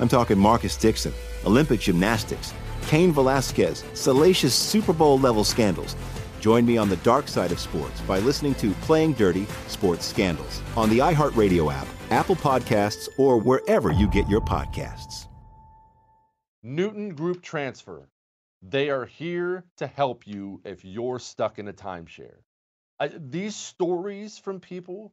I'm talking Marcus Dixon, Olympic gymnastics, Cain Velasquez, salacious Super Bowl level scandals. Join me on the dark side of sports by listening to Playing Dirty Sports Scandals on the iHeartRadio app, Apple Podcasts, or wherever you get your podcasts. Newton Group Transfer. They are here to help you if you're stuck in a timeshare. Uh, these stories from people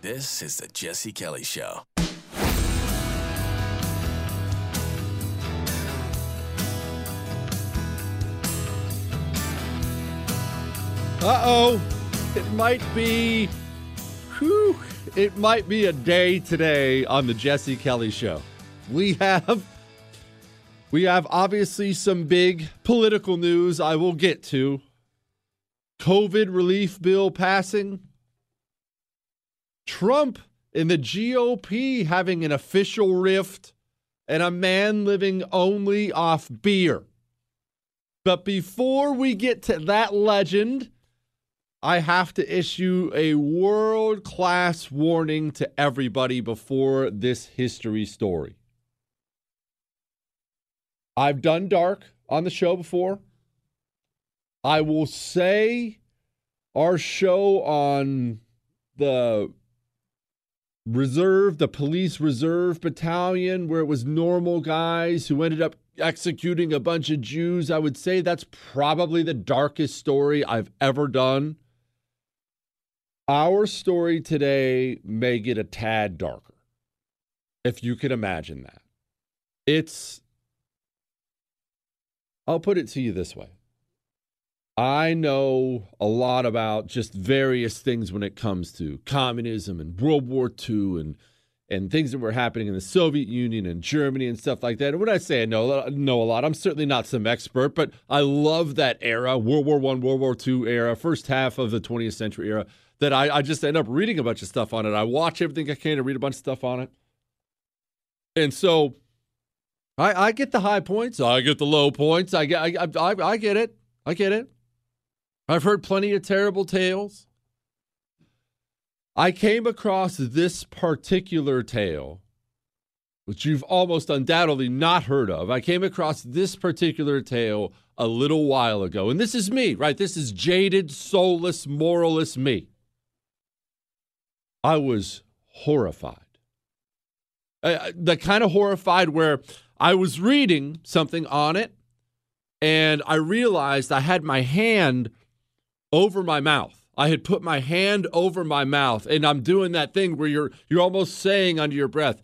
This is the Jesse Kelly Show. Uh oh. It might be. Whew, it might be a day today on the Jesse Kelly Show. We have. We have obviously some big political news I will get to. COVID relief bill passing. Trump and the GOP having an official rift, and a man living only off beer. But before we get to that legend, I have to issue a world class warning to everybody before this history story. I've done dark on the show before. I will say our show on the reserve, the police reserve battalion, where it was normal guys who ended up executing a bunch of Jews. I would say that's probably the darkest story I've ever done. Our story today may get a tad darker, if you can imagine that. It's, I'll put it to you this way I know a lot about just various things when it comes to communism and World War II and and things that were happening in the Soviet Union and Germany and stuff like that. And when I say I know know a lot, I'm certainly not some expert, but I love that era, World War One, World War II era, first half of the 20th century era. That I, I just end up reading a bunch of stuff on it. I watch everything I can to read a bunch of stuff on it. And so I, I get the high points, I get the low points. I get I, I, I get it. I get it. I've heard plenty of terrible tales. I came across this particular tale, which you've almost undoubtedly not heard of. I came across this particular tale a little while ago. And this is me, right? This is jaded, soulless, moralist me. I was horrified. Uh, the kind of horrified where I was reading something on it and I realized I had my hand over my mouth. I had put my hand over my mouth, and I'm doing that thing where you're you're almost saying under your breath,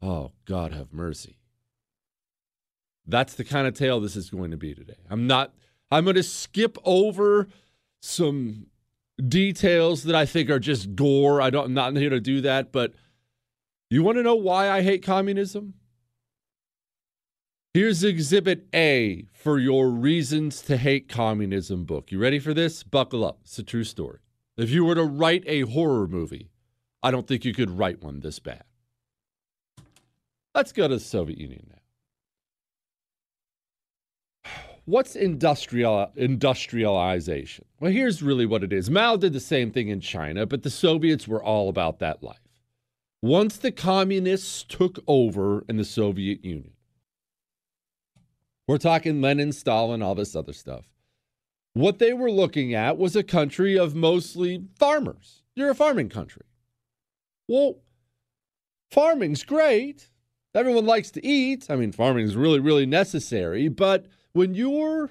"Oh God, have mercy." That's the kind of tale this is going to be today. I'm not. I'm going to skip over some details that I think are just gore. I don't. I'm not here to do that, but you want to know why I hate communism? Here's Exhibit A for your Reasons to Hate Communism book. You ready for this? Buckle up. It's a true story. If you were to write a horror movie, I don't think you could write one this bad. Let's go to the Soviet Union now. What's industrial industrialization? Well, here's really what it is. Mao did the same thing in China, but the Soviets were all about that life. Once the communists took over in the Soviet Union, we're talking Lenin, Stalin, all this other stuff. What they were looking at was a country of mostly farmers. You're a farming country. Well, farming's great. Everyone likes to eat. I mean, farming is really, really necessary. But when you're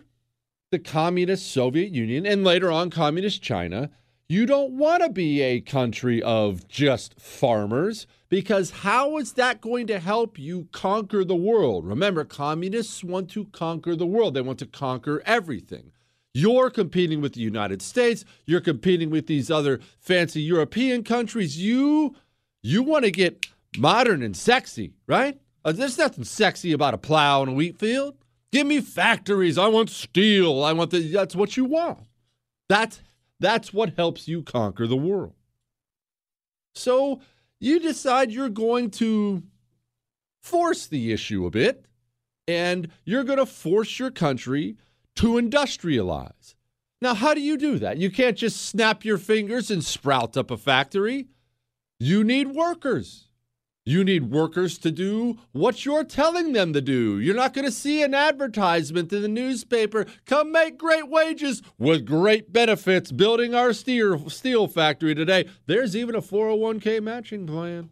the communist Soviet Union and later on communist China, you don't want to be a country of just farmers because how is that going to help you conquer the world? Remember, communists want to conquer the world, they want to conquer everything. You're competing with the United States, you're competing with these other fancy European countries. You you want to get modern and sexy, right? Uh, there's nothing sexy about a plow and a wheat field. Give me factories. I want steel. I want the that's what you want. That's that's what helps you conquer the world. So you decide you're going to force the issue a bit and you're going to force your country to industrialize. Now, how do you do that? You can't just snap your fingers and sprout up a factory. You need workers. You need workers to do what you're telling them to do. You're not going to see an advertisement in the newspaper come make great wages with great benefits building our steel, steel factory today. There's even a 401k matching plan.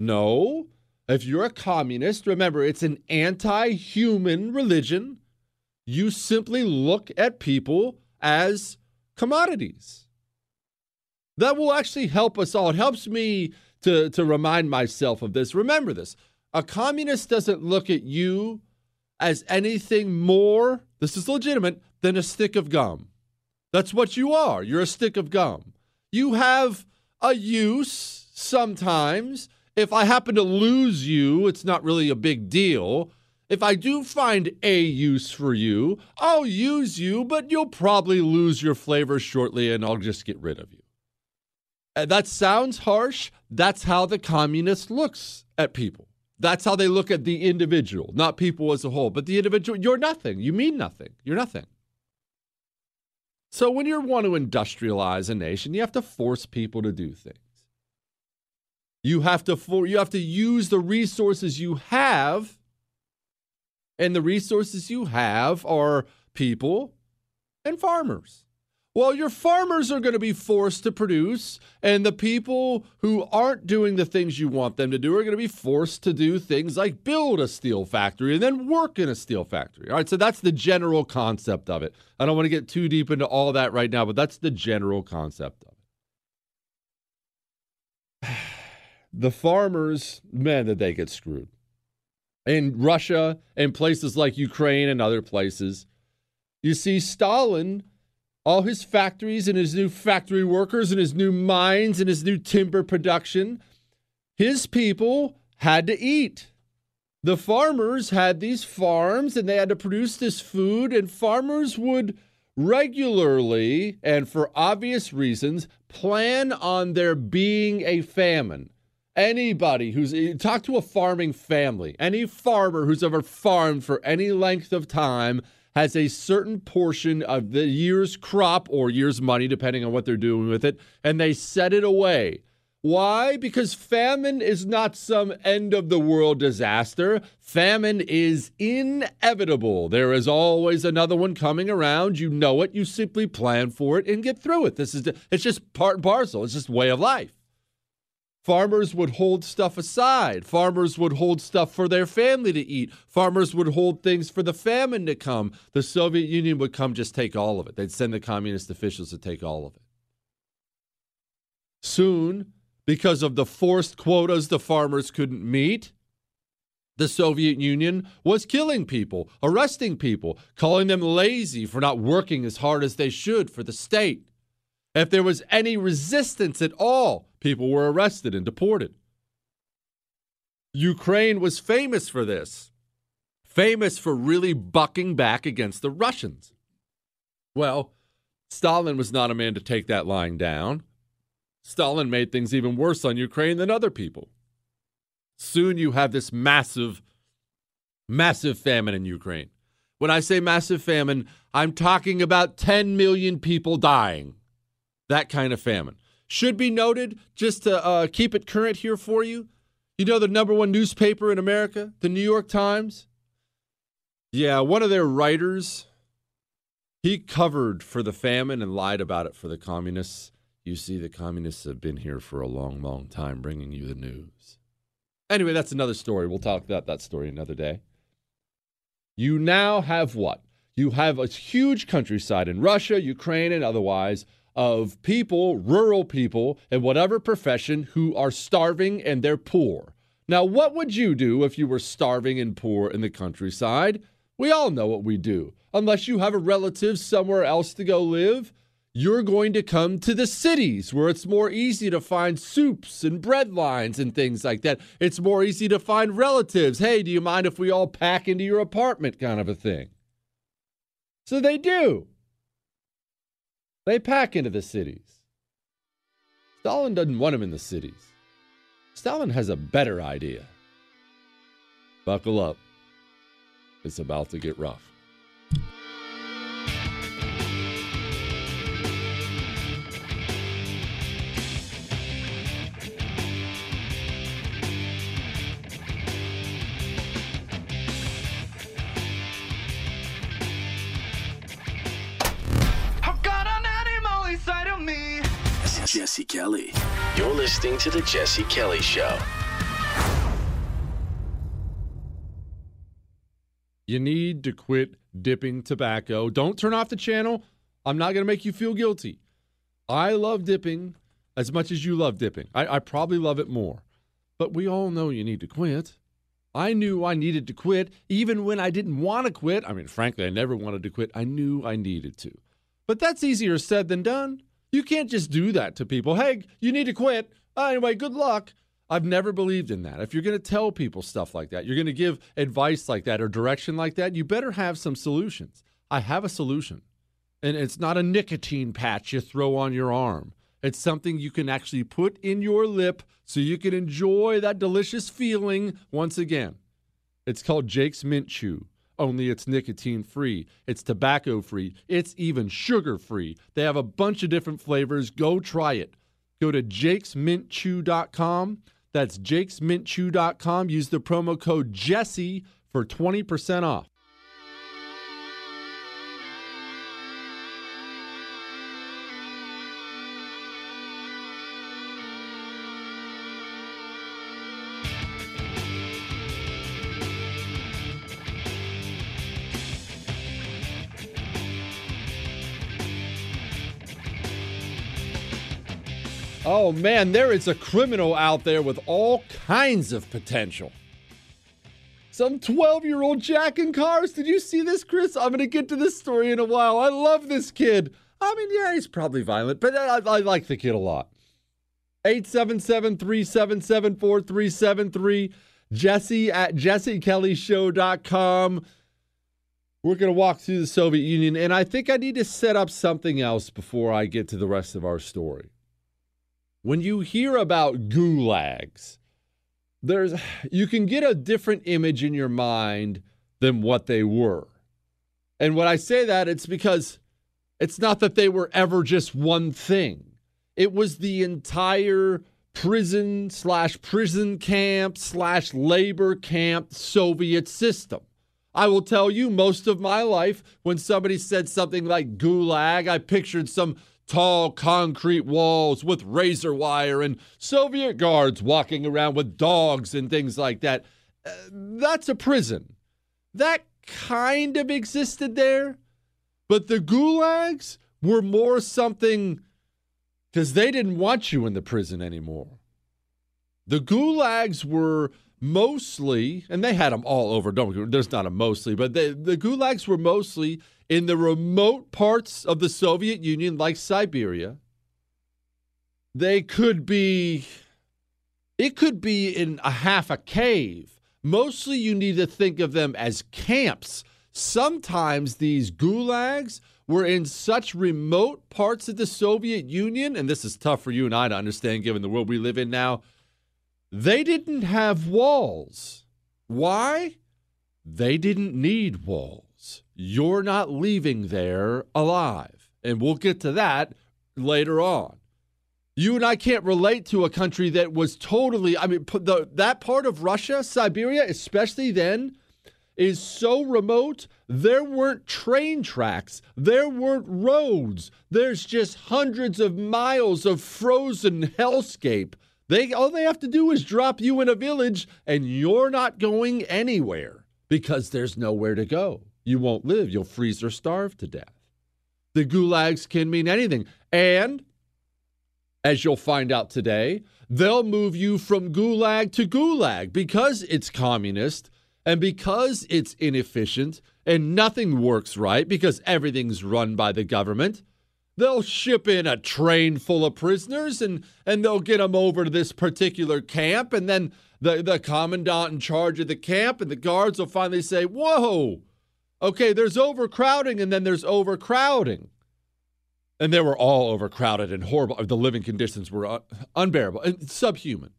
No. If you're a communist, remember it's an anti human religion. You simply look at people as commodities. That will actually help us all. It helps me to, to remind myself of this. Remember this a communist doesn't look at you as anything more, this is legitimate, than a stick of gum. That's what you are. You're a stick of gum. You have a use sometimes. If I happen to lose you, it's not really a big deal. If I do find a use for you, I'll use you, but you'll probably lose your flavor shortly and I'll just get rid of you. Uh, that sounds harsh. That's how the communist looks at people. That's how they look at the individual, not people as a whole. But the individual, you're nothing. You mean nothing. You're nothing. So when you want to industrialize a nation, you have to force people to do things. You have to for, you have to use the resources you have. And the resources you have are people and farmers. Well, your farmers are going to be forced to produce, and the people who aren't doing the things you want them to do are going to be forced to do things like build a steel factory and then work in a steel factory. All right, so that's the general concept of it. I don't want to get too deep into all that right now, but that's the general concept of it. The farmers, man, that they get screwed. In Russia and places like Ukraine and other places, you see Stalin all his factories and his new factory workers and his new mines and his new timber production, his people had to eat. The farmers had these farms and they had to produce this food, and farmers would regularly and for obvious reasons plan on there being a famine. Anybody who's talk to a farming family, any farmer who's ever farmed for any length of time has a certain portion of the year's crop or year's money, depending on what they're doing with it, and they set it away. Why? Because famine is not some end of the world disaster. Famine is inevitable. There is always another one coming around. You know it. You simply plan for it and get through it. This is it's just part and parcel. It's just way of life. Farmers would hold stuff aside. Farmers would hold stuff for their family to eat. Farmers would hold things for the famine to come. The Soviet Union would come just take all of it. They'd send the communist officials to take all of it. Soon, because of the forced quotas the farmers couldn't meet, the Soviet Union was killing people, arresting people, calling them lazy for not working as hard as they should for the state. If there was any resistance at all, people were arrested and deported. Ukraine was famous for this, famous for really bucking back against the Russians. Well, Stalin was not a man to take that lying down. Stalin made things even worse on Ukraine than other people. Soon you have this massive, massive famine in Ukraine. When I say massive famine, I'm talking about 10 million people dying. That kind of famine. Should be noted, just to uh, keep it current here for you, you know the number one newspaper in America, the New York Times? Yeah, one of their writers, he covered for the famine and lied about it for the communists. You see, the communists have been here for a long, long time bringing you the news. Anyway, that's another story. We'll talk about that story another day. You now have what? You have a huge countryside in Russia, Ukraine, and otherwise of people, rural people, in whatever profession who are starving and they're poor. Now, what would you do if you were starving and poor in the countryside? We all know what we do. Unless you have a relative somewhere else to go live, you're going to come to the cities where it's more easy to find soups and bread lines and things like that. It's more easy to find relatives. Hey, do you mind if we all pack into your apartment kind of a thing? So they do. They pack into the cities. Stalin doesn't want them in the cities. Stalin has a better idea. Buckle up. It's about to get rough. Jesse Kelly. You're listening to The Jesse Kelly Show. You need to quit dipping tobacco. Don't turn off the channel. I'm not going to make you feel guilty. I love dipping as much as you love dipping. I, I, probably love it more. But we all know you need to quit. I knew I needed to quit even when I didn't want to quit. I mean, frankly, I never wanted to quit. I knew I needed to. But that's easier said than done. You can't just do that to people. Hey, you need to quit. Uh, anyway, good luck. I've never believed in that. If you're going to tell people stuff like that, you're going to give advice like that or direction like that, you better have some solutions. I have a solution. And it's not a nicotine patch you throw on your arm. It's something you can actually put in your lip so you can enjoy that delicious feeling once again. It's called Jake's Mint Chew only it's nicotine free, it's tobacco free, it's even sugar free. They have a bunch of different flavors. Go try it. Go to jakesmintchew.com. That's jakesmintchew.com. Use the promo code Jesse for 20% off. Oh man, there is a criminal out there with all kinds of potential. Some 12 year old jacking cars. Did you see this, Chris? I'm going to get to this story in a while. I love this kid. I mean, yeah, he's probably violent, but I, I like the kid a lot. 877 377 4373. Jesse at jessekellyshow.com. We're going to walk through the Soviet Union, and I think I need to set up something else before I get to the rest of our story. When you hear about gulags, there's you can get a different image in your mind than what they were. And when I say that, it's because it's not that they were ever just one thing. It was the entire prison slash prison camp slash labor camp Soviet system. I will tell you, most of my life, when somebody said something like gulag, I pictured some tall concrete walls with razor wire and Soviet guards walking around with dogs and things like that. Uh, that's a prison. That kind of existed there, but the gulags were more something because they didn't want you in the prison anymore. The gulags were mostly, and they had them all over. Don't there's not a mostly, but they, the gulags were mostly in the remote parts of the Soviet Union, like Siberia. They could be, it could be in a half a cave. Mostly, you need to think of them as camps. Sometimes these gulags were in such remote parts of the Soviet Union, and this is tough for you and I to understand given the world we live in now. They didn't have walls. Why? They didn't need walls. You're not leaving there alive. And we'll get to that later on. You and I can't relate to a country that was totally, I mean, the, that part of Russia, Siberia, especially then, is so remote, there weren't train tracks, there weren't roads. There's just hundreds of miles of frozen hellscape. They all they have to do is drop you in a village and you're not going anywhere because there's nowhere to go. You won't live, you'll freeze or starve to death. The gulags can mean anything. And as you'll find out today, they'll move you from gulag to gulag because it's communist and because it's inefficient and nothing works right because everything's run by the government. They'll ship in a train full of prisoners and, and they'll get them over to this particular camp. And then the, the commandant in charge of the camp and the guards will finally say, Whoa, okay, there's overcrowding and then there's overcrowding. And they were all overcrowded and horrible. The living conditions were unbearable and subhuman.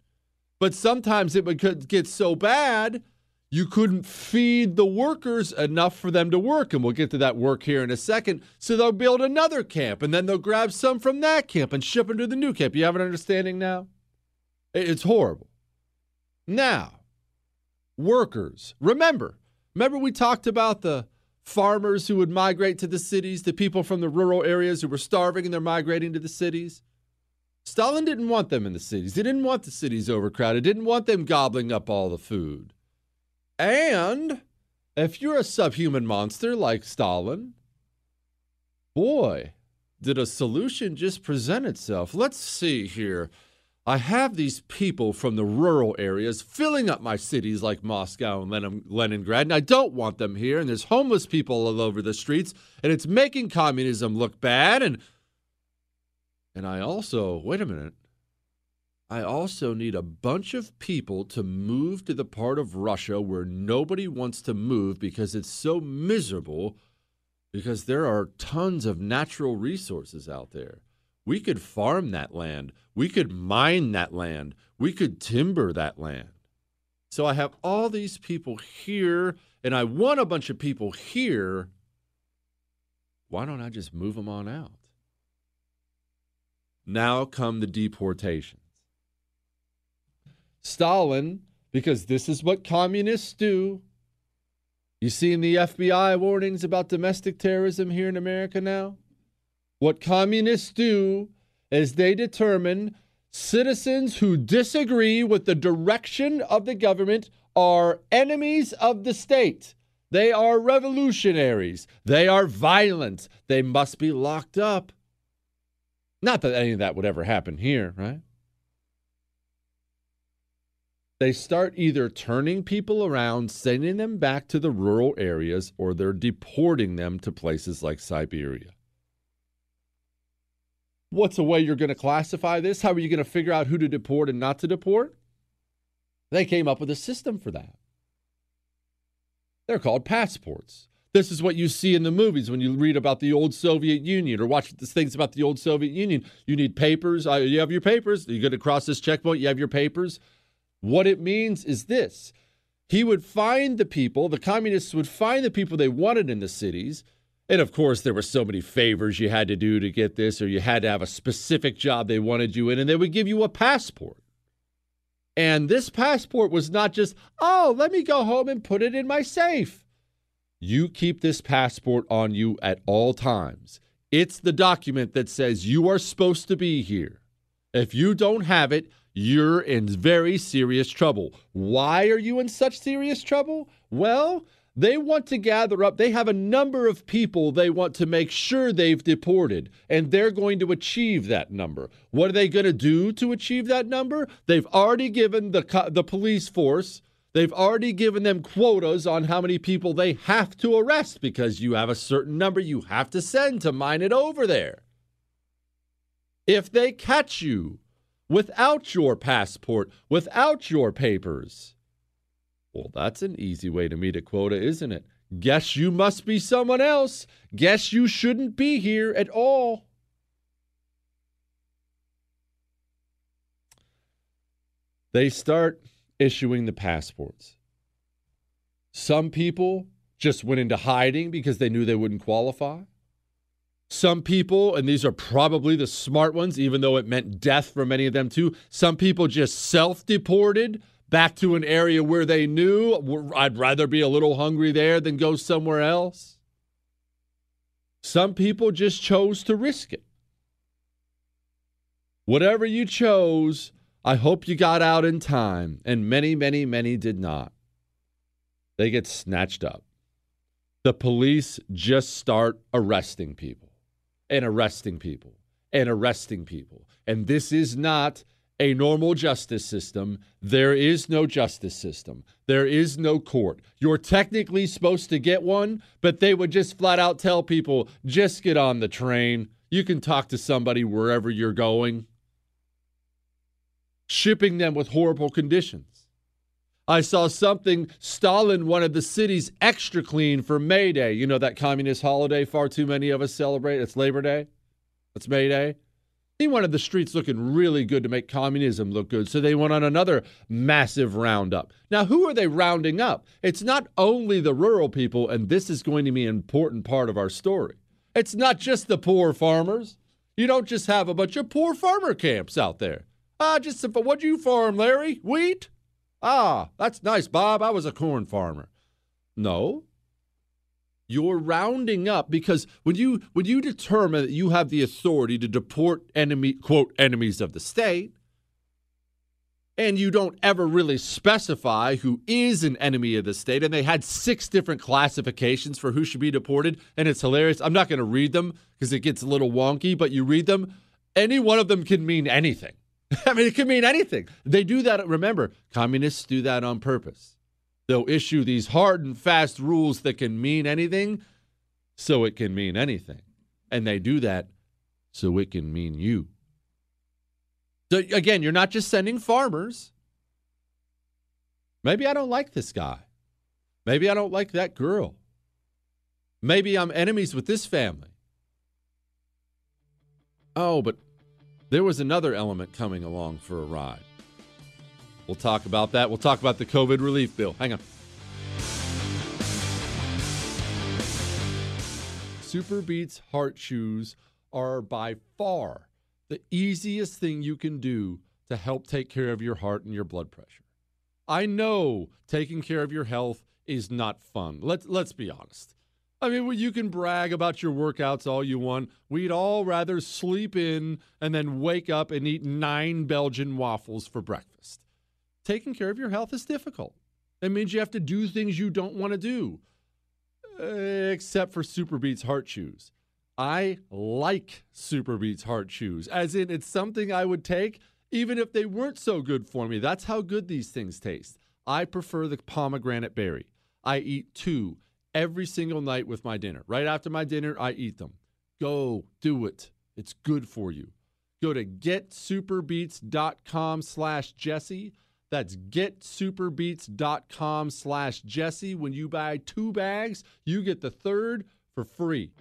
But sometimes it would get so bad you couldn't feed the workers enough for them to work. And we'll get to that work here in a second. So they'll build another camp and then they'll grab some from that camp and ship them to the new camp. You have an understanding now? It's horrible. Now, workers. Remember, remember we talked about the farmers who would migrate to the cities, the people from the rural areas who were starving and they're migrating to the cities? Stalin didn't want them in the cities. He didn't want the cities overcrowded. Didn't want them gobbling up all the food. And if you're a subhuman monster like Stalin, boy, did a solution just present itself. Let's see here. I have these people from the rural areas filling up my cities like Moscow and Leningrad, and I don't want them here. And there's homeless people all over the streets, and it's making communism look bad. And and I also wait a minute. I also need a bunch of people to move to the part of Russia where nobody wants to move because it's so miserable, because there are tons of natural resources out there. We could farm that land, we could mine that land, we could timber that land. So I have all these people here, and I want a bunch of people here. Why don't I just move them on out? Now come the deportations. Stalin, because this is what communists do. You see in the FBI warnings about domestic terrorism here in America now? What communists do is they determine citizens who disagree with the direction of the government are enemies of the state. They are revolutionaries. They are violent. They must be locked up. Not that any of that would ever happen here, right? They start either turning people around, sending them back to the rural areas, or they're deporting them to places like Siberia. What's a way you're going to classify this? How are you going to figure out who to deport and not to deport? They came up with a system for that. They're called passports. This is what you see in the movies when you read about the old Soviet Union or watch the things about the old Soviet Union. You need papers. Uh, you have your papers. You get across this checkpoint. You have your papers. What it means is this he would find the people, the communists would find the people they wanted in the cities. And of course, there were so many favors you had to do to get this, or you had to have a specific job they wanted you in, and they would give you a passport. And this passport was not just, oh, let me go home and put it in my safe. You keep this passport on you at all times. It's the document that says you are supposed to be here. If you don't have it, you're in very serious trouble. Why are you in such serious trouble? Well, they want to gather up, they have a number of people they want to make sure they've deported, and they're going to achieve that number. What are they going to do to achieve that number? They've already given the, the police force They've already given them quotas on how many people they have to arrest because you have a certain number you have to send to mine it over there. If they catch you without your passport, without your papers, well, that's an easy way to meet a quota, isn't it? Guess you must be someone else. Guess you shouldn't be here at all. They start issuing the passports. Some people just went into hiding because they knew they wouldn't qualify. Some people, and these are probably the smart ones, even though it meant death for many of them too, some people just self deported back to an area where they knew I'd rather be a little hungry there than go somewhere else. Some people just chose to risk it. Whatever you chose, I hope you got out in time, and many, many, many did not. They get snatched up. The police just start arresting people and arresting people and arresting people. And this is not a normal justice system. There is no justice system. There is no court. You're technically supposed to get one, but they would just flat out tell people just get on the train. You can talk to somebody wherever you're going shipping them with horrible conditions. I saw something Stalin wanted the cities extra clean for May Day. You know that communist holiday far too many of us celebrate? It's Labor Day. It's May Day. He wanted the streets looking really good to make communism look good, so they went on another massive roundup. Now, who are they rounding up? It's not only the rural people, and this is going to be an important part of our story. It's not just the poor farmers. You don't just have a bunch of poor farmer camps out there. Ah, just some, what'd you farm, Larry? Wheat? Ah, that's nice, Bob. I was a corn farmer. No. You're rounding up because when you when you determine that you have the authority to deport enemy quote enemies of the state, and you don't ever really specify who is an enemy of the state, and they had six different classifications for who should be deported, and it's hilarious. I'm not going to read them because it gets a little wonky, but you read them, any one of them can mean anything. I mean, it can mean anything. They do that. Remember, communists do that on purpose. They'll issue these hard and fast rules that can mean anything, so it can mean anything. And they do that so it can mean you. So again, you're not just sending farmers. Maybe I don't like this guy. Maybe I don't like that girl. Maybe I'm enemies with this family. Oh, but there was another element coming along for a ride. We'll talk about that. We'll talk about the COVID relief bill. Hang on. Super Beats Heart Shoes are by far the easiest thing you can do to help take care of your heart and your blood pressure. I know taking care of your health is not fun. Let's let's be honest. I mean, you can brag about your workouts all you want. We'd all rather sleep in and then wake up and eat nine Belgian waffles for breakfast. Taking care of your health is difficult. It means you have to do things you don't want to do, except for SuperBeets Heart Chews. I like SuperBeets Heart Chews, as in it's something I would take even if they weren't so good for me. That's how good these things taste. I prefer the pomegranate berry. I eat two every single night with my dinner. Right after my dinner, I eat them. Go do it. It's good for you. Go to getsuperbeets.com slash Jesse. That's getsuperbeets.com slash Jesse. When you buy two bags, you get the third for free.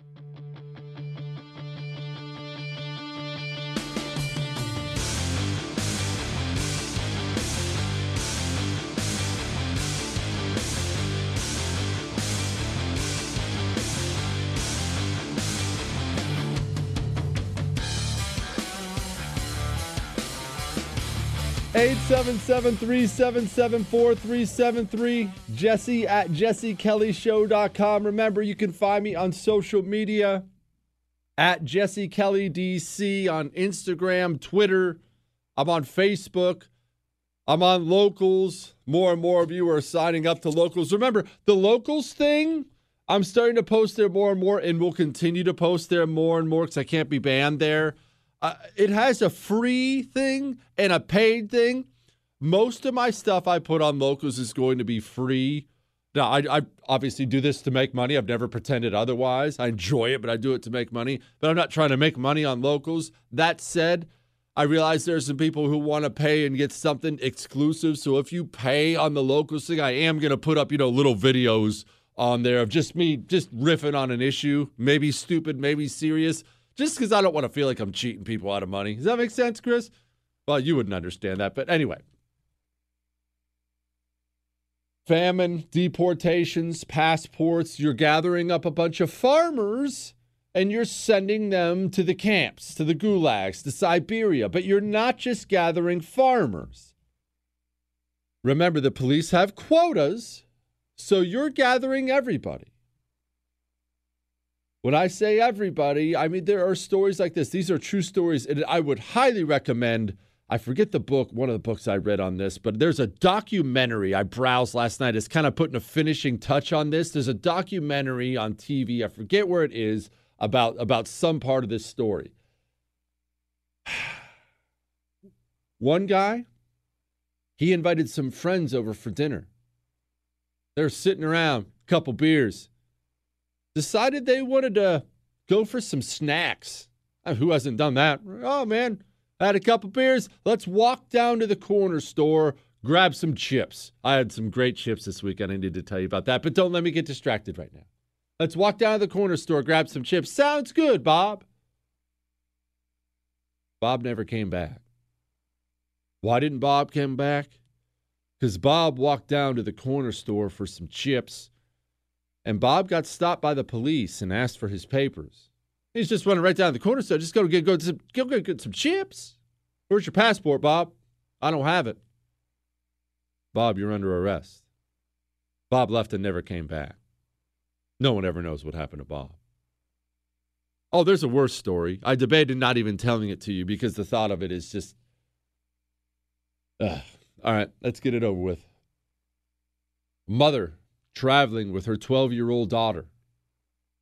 877 377 4373. Jesse at jessekellyshow.com. Remember, you can find me on social media at Jesse Kelly DC on Instagram, Twitter. I'm on Facebook. I'm on locals. More and more of you are signing up to locals. Remember, the locals thing, I'm starting to post there more and more, and we'll continue to post there more and more because I can't be banned there. Uh, it has a free thing and a paid thing. Most of my stuff I put on locals is going to be free. Now, I, I, obviously do this to make money. I've never pretended otherwise. I enjoy it, but I do it to make money. But I'm not trying to make money on locals. That said, I realize there's some people who want to pay and get something exclusive. So if you pay on the locals thing, I am going to put up, you know, little videos on there of just me just riffing on an issue, maybe stupid, maybe serious just because I don't want to feel like I'm cheating people out of money. Does that make sense, Chris? Well, you wouldn't understand that, but anyway. Famine, deportations, passports, you're gathering up a bunch of farmers and you're sending them to the camps, to the gulags, to Siberia. But you're not just gathering farmers. Remember, the police have quotas, so you're gathering everybody. When I say everybody, I mean there are stories like this. These are true stories, and I would highly recommend. I forget the book, one of the books I read on this, but there's a documentary I browsed last night. It's kind of putting a finishing touch on this. There's a documentary on TV. I forget where it is about about some part of this story. One guy, he invited some friends over for dinner. They're sitting around, couple beers decided they wanted to go for some snacks. Uh, who hasn't done that? Oh, man, I had a couple beers. Let's walk down to the corner store, grab some chips. I had some great chips this weekend. I need to tell you about that, but don't let me get distracted right now. Let's walk down to the corner store, grab some chips. Sounds good, Bob. Bob never came back. Why didn't Bob come back? Because Bob walked down to the corner store for some chips and Bob got stopped by the police and asked for his papers. He's just running right down the corner, so just go get go, some, go get some chips. Where's your passport, Bob? I don't have it. Bob, you're under arrest. Bob left and never came back. No one ever knows what happened to Bob. Oh, there's a worse story. I debated not even telling it to you because the thought of it is just. Ugh. All right, let's get it over with. Mother traveling with her 12 year old daughter.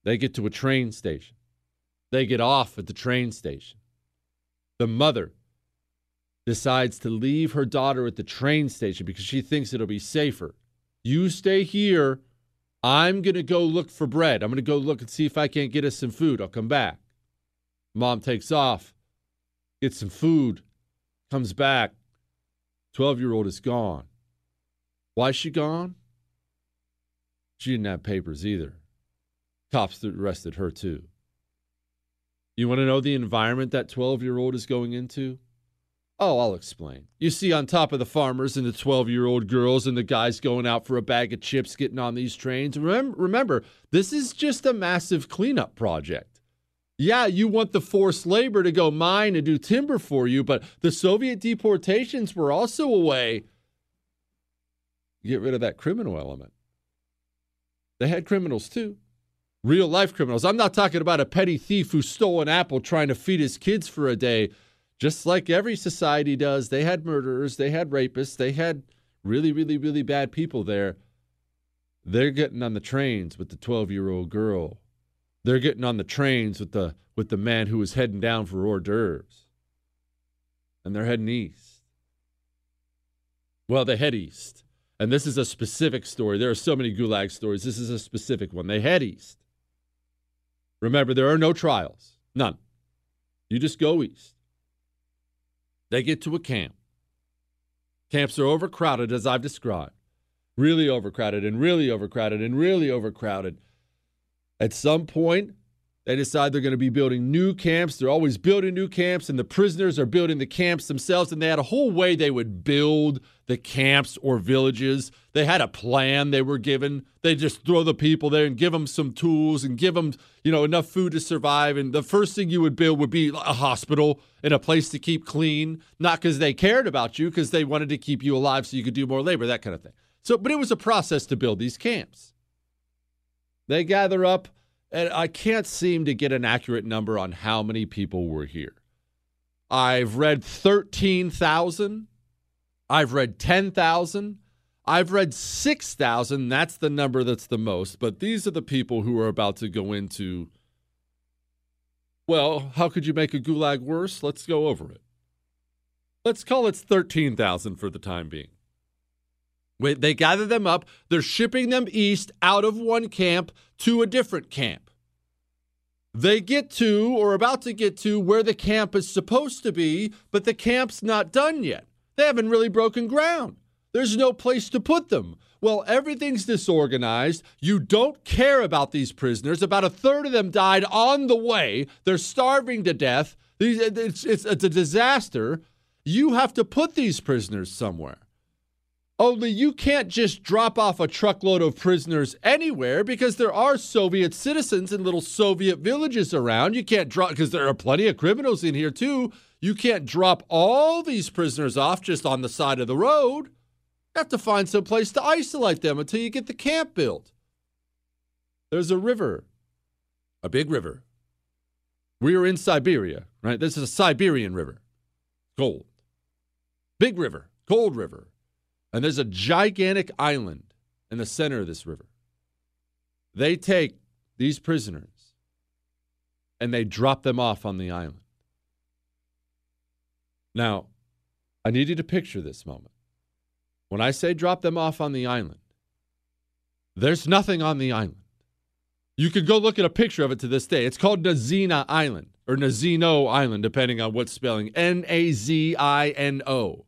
They get to a train station. They get off at the train station. The mother decides to leave her daughter at the train station because she thinks it'll be safer. You stay here. I'm going to go look for bread. I'm going to go look and see if I can't get us some food. I'll come back. Mom takes off, gets some food, comes back. 12 year old is gone. Why is she gone? She didn't have papers either. Cops arrested her too. You want to know the environment that 12 year old is going into? Oh, I'll explain. You see, on top of the farmers and the 12 year old girls and the guys going out for a bag of chips getting on these trains, remember, remember, this is just a massive cleanup project. Yeah, you want the forced labor to go mine and do timber for you, but the Soviet deportations were also a way to get rid of that criminal element. They had criminals too. Real life criminals. I'm not talking about a petty thief who stole an apple trying to feed his kids for a day. Just like every society does, they had murderers, they had rapists, they had really, really, really bad people there. They're getting on the trains with the 12 year old girl They're getting on the trains with the with the man who was heading down for hors d'oeuvres. And they're heading east. Well, they head east. And this is a specific story. There are so many gulag stories. This is a specific one. They head east. Remember, there are no trials. None. You just go east. They get to a camp. Camps are overcrowded, as I've described. Really overcrowded and really overcrowded and really overcrowded. At some point, they decide they're going to be building new camps. They're always building new camps, and the prisoners are building the camps themselves. And they had a whole way they would build the camps or villages. They had a plan they were given. They just throw the people there and give them some tools and give them, you know, enough food to survive. And the first thing you would build would be a hospital and a place to keep clean, not because they cared about you, because they wanted to keep you alive so you could do more labor, that kind of thing. So, but it was a process to build these camps. They gather up and I can't seem to get an accurate number on how many people were here. I've read 13,000. I've read 10,000. I've read 6,000. That's the number that's the most. But these are the people who are about to go into. Well, how could you make a gulag worse? Let's go over it. Let's call it 13,000 for the time being. They gather them up. They're shipping them east out of one camp to a different camp. They get to, or about to get to, where the camp is supposed to be, but the camp's not done yet. They haven't really broken ground. There's no place to put them. Well, everything's disorganized. You don't care about these prisoners. About a third of them died on the way. They're starving to death. It's, it's, it's a disaster. You have to put these prisoners somewhere. Only you can't just drop off a truckload of prisoners anywhere because there are Soviet citizens in little Soviet villages around. You can't drop because there are plenty of criminals in here too. You can't drop all these prisoners off just on the side of the road. You have to find some place to isolate them until you get the camp built. There's a river, a big river. We are in Siberia, right? This is a Siberian river. Cold. Big river, cold river. And there's a gigantic island in the center of this river. They take these prisoners and they drop them off on the island. Now, I need you to picture this moment. When I say drop them off on the island, there's nothing on the island. You could go look at a picture of it to this day. It's called Nazina Island or Nazino Island, depending on what spelling. N A Z I N O.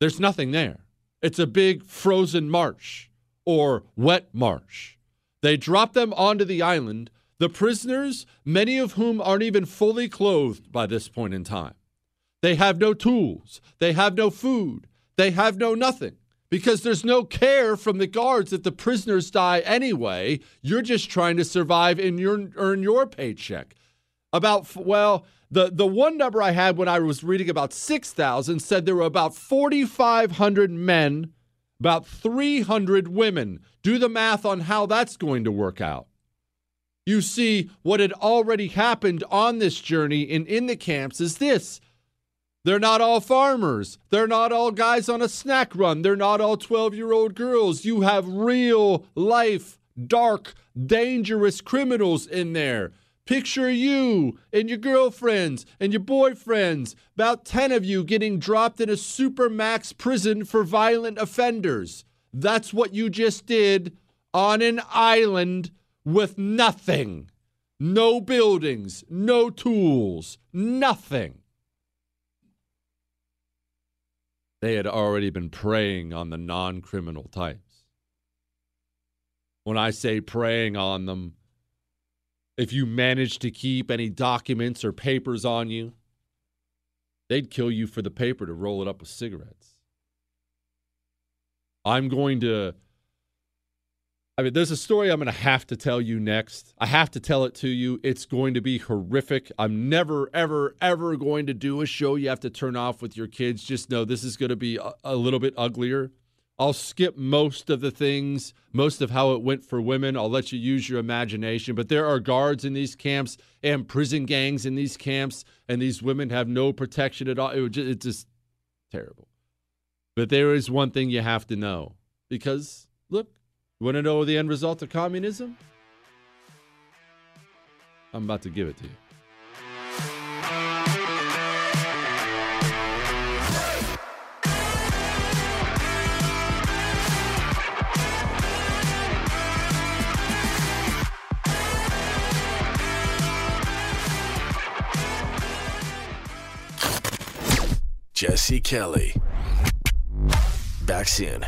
There's nothing there. It's a big frozen marsh or wet marsh. They drop them onto the island. The prisoners, many of whom aren't even fully clothed by this point in time, they have no tools, they have no food, they have no nothing because there's no care from the guards if the prisoners die anyway. You're just trying to survive and earn your paycheck. About, well, the, the one number I had when I was reading about 6,000 said there were about 4,500 men, about 300 women. Do the math on how that's going to work out. You see, what had already happened on this journey and in the camps is this. They're not all farmers. They're not all guys on a snack run. They're not all 12 year old girls. You have real life, dark, dangerous criminals in there Picture you and your girlfriends and your boyfriends, about 10 of you getting dropped in a supermax prison for violent offenders. That's what you just did on an island with nothing. No buildings, no tools, nothing. They had already been preying on the non criminal types. When I say preying on them, if you managed to keep any documents or papers on you, they'd kill you for the paper to roll it up with cigarettes. I'm going to. I mean, there's a story I'm going to have to tell you next. I have to tell it to you. It's going to be horrific. I'm never, ever, ever going to do a show you have to turn off with your kids. Just know this is going to be a, a little bit uglier. I'll skip most of the things, most of how it went for women. I'll let you use your imagination. But there are guards in these camps and prison gangs in these camps, and these women have no protection at all. It just, it's just terrible. But there is one thing you have to know because, look, you want to know the end result of communism? I'm about to give it to you. Jesse Kelly. Back soon.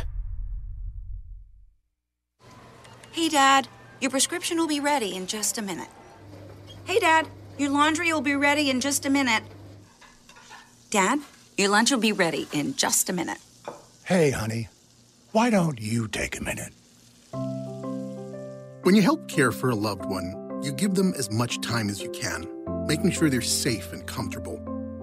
Hey, Dad, your prescription will be ready in just a minute. Hey, Dad, your laundry will be ready in just a minute. Dad, your lunch will be ready in just a minute. Hey, honey, why don't you take a minute? When you help care for a loved one, you give them as much time as you can, making sure they're safe and comfortable.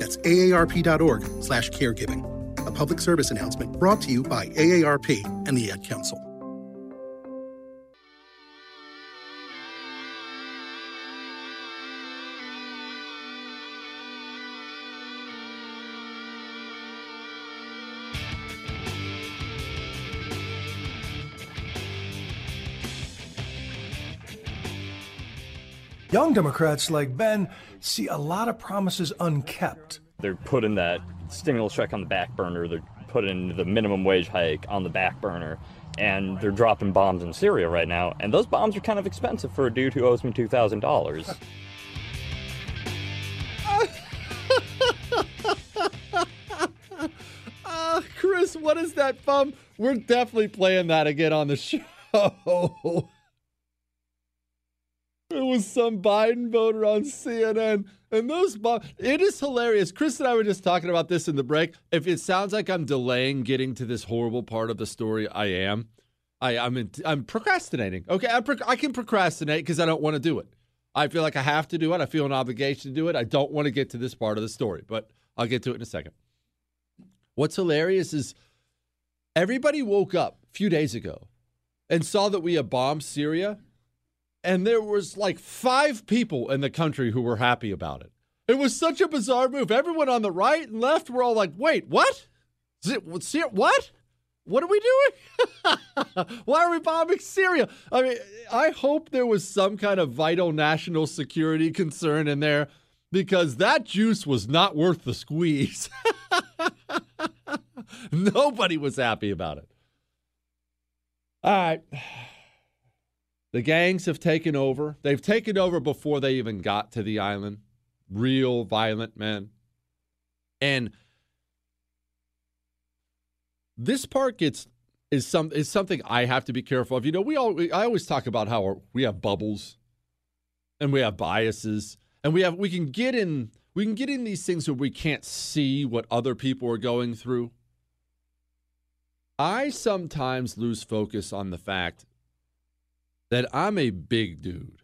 That's aarp.org slash caregiving. A public service announcement brought to you by AARP and the Ad Council. Young Democrats like Ben see a lot of promises unkept. They're putting that stimulus check on the back burner. They're putting the minimum wage hike on the back burner. And they're dropping bombs in Syria right now. And those bombs are kind of expensive for a dude who owes me $2,000. Uh, Chris, what is that bum? We're definitely playing that again on the show. It was some Biden voter on CNN, and those bombs. It is hilarious. Chris and I were just talking about this in the break. If it sounds like I'm delaying getting to this horrible part of the story, I am. I, I'm in, I'm procrastinating. Okay, I, proc- I can procrastinate because I don't want to do it. I feel like I have to do it. I feel an obligation to do it. I don't want to get to this part of the story, but I'll get to it in a second. What's hilarious is everybody woke up a few days ago and saw that we had bombed Syria, and there was like five people in the country who were happy about it. It was such a bizarre move. Everyone on the right and left were all like, "Wait, what? It, What? What are we doing? Why are we bombing Syria?" I mean, I hope there was some kind of vital national security concern in there because that juice was not worth the squeeze. Nobody was happy about it. All right. The gangs have taken over. They've taken over before they even got to the island. Real violent men. And this part gets is some is something I have to be careful of. You know, we all we, I always talk about how we have bubbles and we have biases and we have we can get in we can get in these things where we can't see what other people are going through. I sometimes lose focus on the fact that I'm a big dude.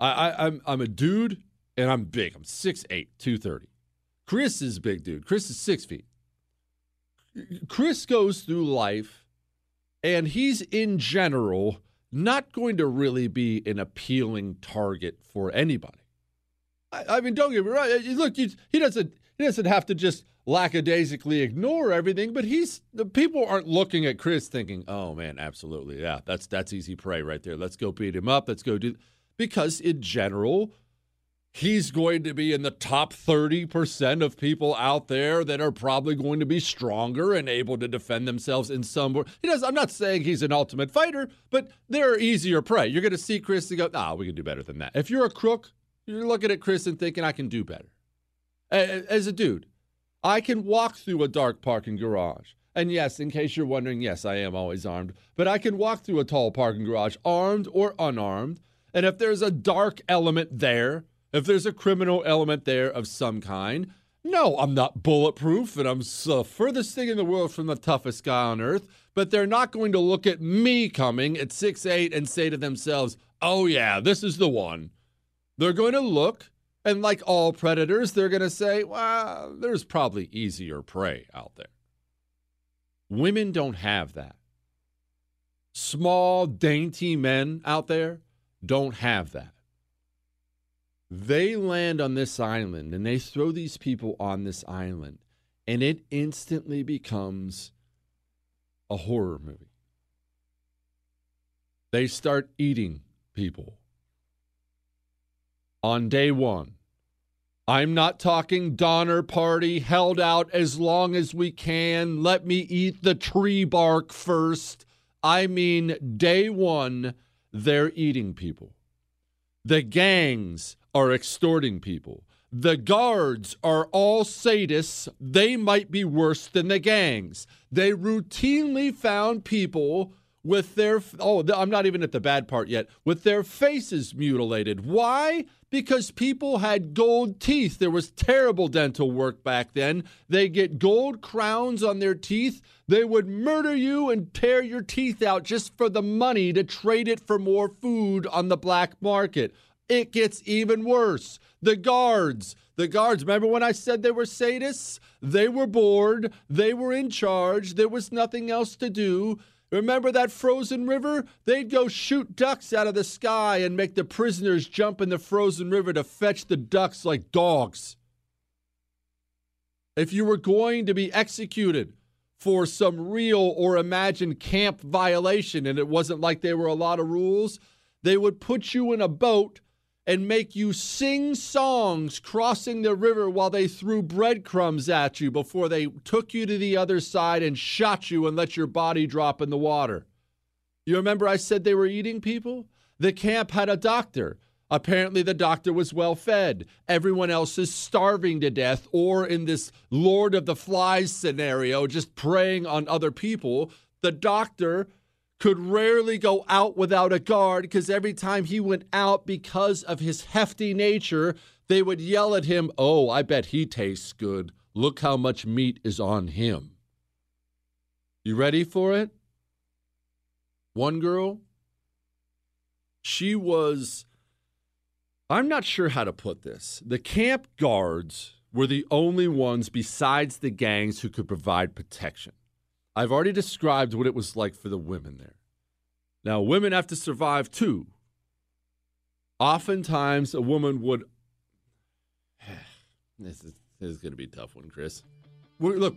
I, I I'm I'm a dude and I'm big. I'm 6'8, 230. Chris is big dude. Chris is six feet. Chris goes through life and he's in general not going to really be an appealing target for anybody. I, I mean, don't get me wrong. Look, he, he doesn't he doesn't have to just lackadaisically ignore everything, but he's the people aren't looking at Chris thinking, "Oh man, absolutely, yeah, that's that's easy prey right there. Let's go beat him up. Let's go do." Because in general, he's going to be in the top 30% of people out there that are probably going to be stronger and able to defend themselves in some way. he does I'm not saying he's an ultimate fighter, but they're easier prey. You're going to see Chris and go, "Ah, we can do better than that." If you're a crook, you're looking at Chris and thinking, "I can do better." As a dude, I can walk through a dark parking garage. And yes, in case you're wondering, yes, I am always armed, but I can walk through a tall parking garage, armed or unarmed. And if there's a dark element there, if there's a criminal element there of some kind, no, I'm not bulletproof and I'm the uh, furthest thing in the world from the toughest guy on earth, but they're not going to look at me coming at 6'8 and say to themselves, oh, yeah, this is the one. They're going to look, and like all predators, they're going to say, well, there's probably easier prey out there. Women don't have that. Small, dainty men out there don't have that. They land on this island and they throw these people on this island, and it instantly becomes a horror movie. They start eating people on day one. I'm not talking Donner Party, held out as long as we can. Let me eat the tree bark first. I mean, day one, they're eating people. The gangs are extorting people. The guards are all sadists. They might be worse than the gangs. They routinely found people with their, oh, I'm not even at the bad part yet, with their faces mutilated. Why? Because people had gold teeth. There was terrible dental work back then. They get gold crowns on their teeth. They would murder you and tear your teeth out just for the money to trade it for more food on the black market. It gets even worse. The guards, the guards, remember when I said they were sadists? They were bored, they were in charge, there was nothing else to do. Remember that frozen river? They'd go shoot ducks out of the sky and make the prisoners jump in the frozen river to fetch the ducks like dogs. If you were going to be executed for some real or imagined camp violation and it wasn't like there were a lot of rules, they would put you in a boat and make you sing songs crossing the river while they threw breadcrumbs at you before they took you to the other side and shot you and let your body drop in the water. You remember I said they were eating people? The camp had a doctor. Apparently, the doctor was well fed. Everyone else is starving to death, or in this Lord of the Flies scenario, just preying on other people. The doctor could rarely go out without a guard because every time he went out, because of his hefty nature, they would yell at him, Oh, I bet he tastes good. Look how much meat is on him. You ready for it? One girl, she was, I'm not sure how to put this. The camp guards were the only ones besides the gangs who could provide protection. I've already described what it was like for the women there. Now, women have to survive too. Oftentimes, a woman would. this is, this is going to be a tough one, Chris. We're, look,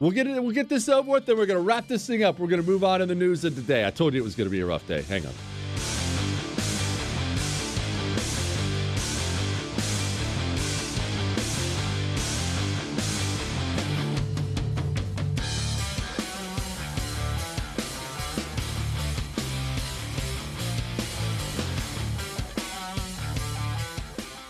we'll get it. We'll get this over with. Then we're going to wrap this thing up. We're going to move on in the news of the day. I told you it was going to be a rough day. Hang on.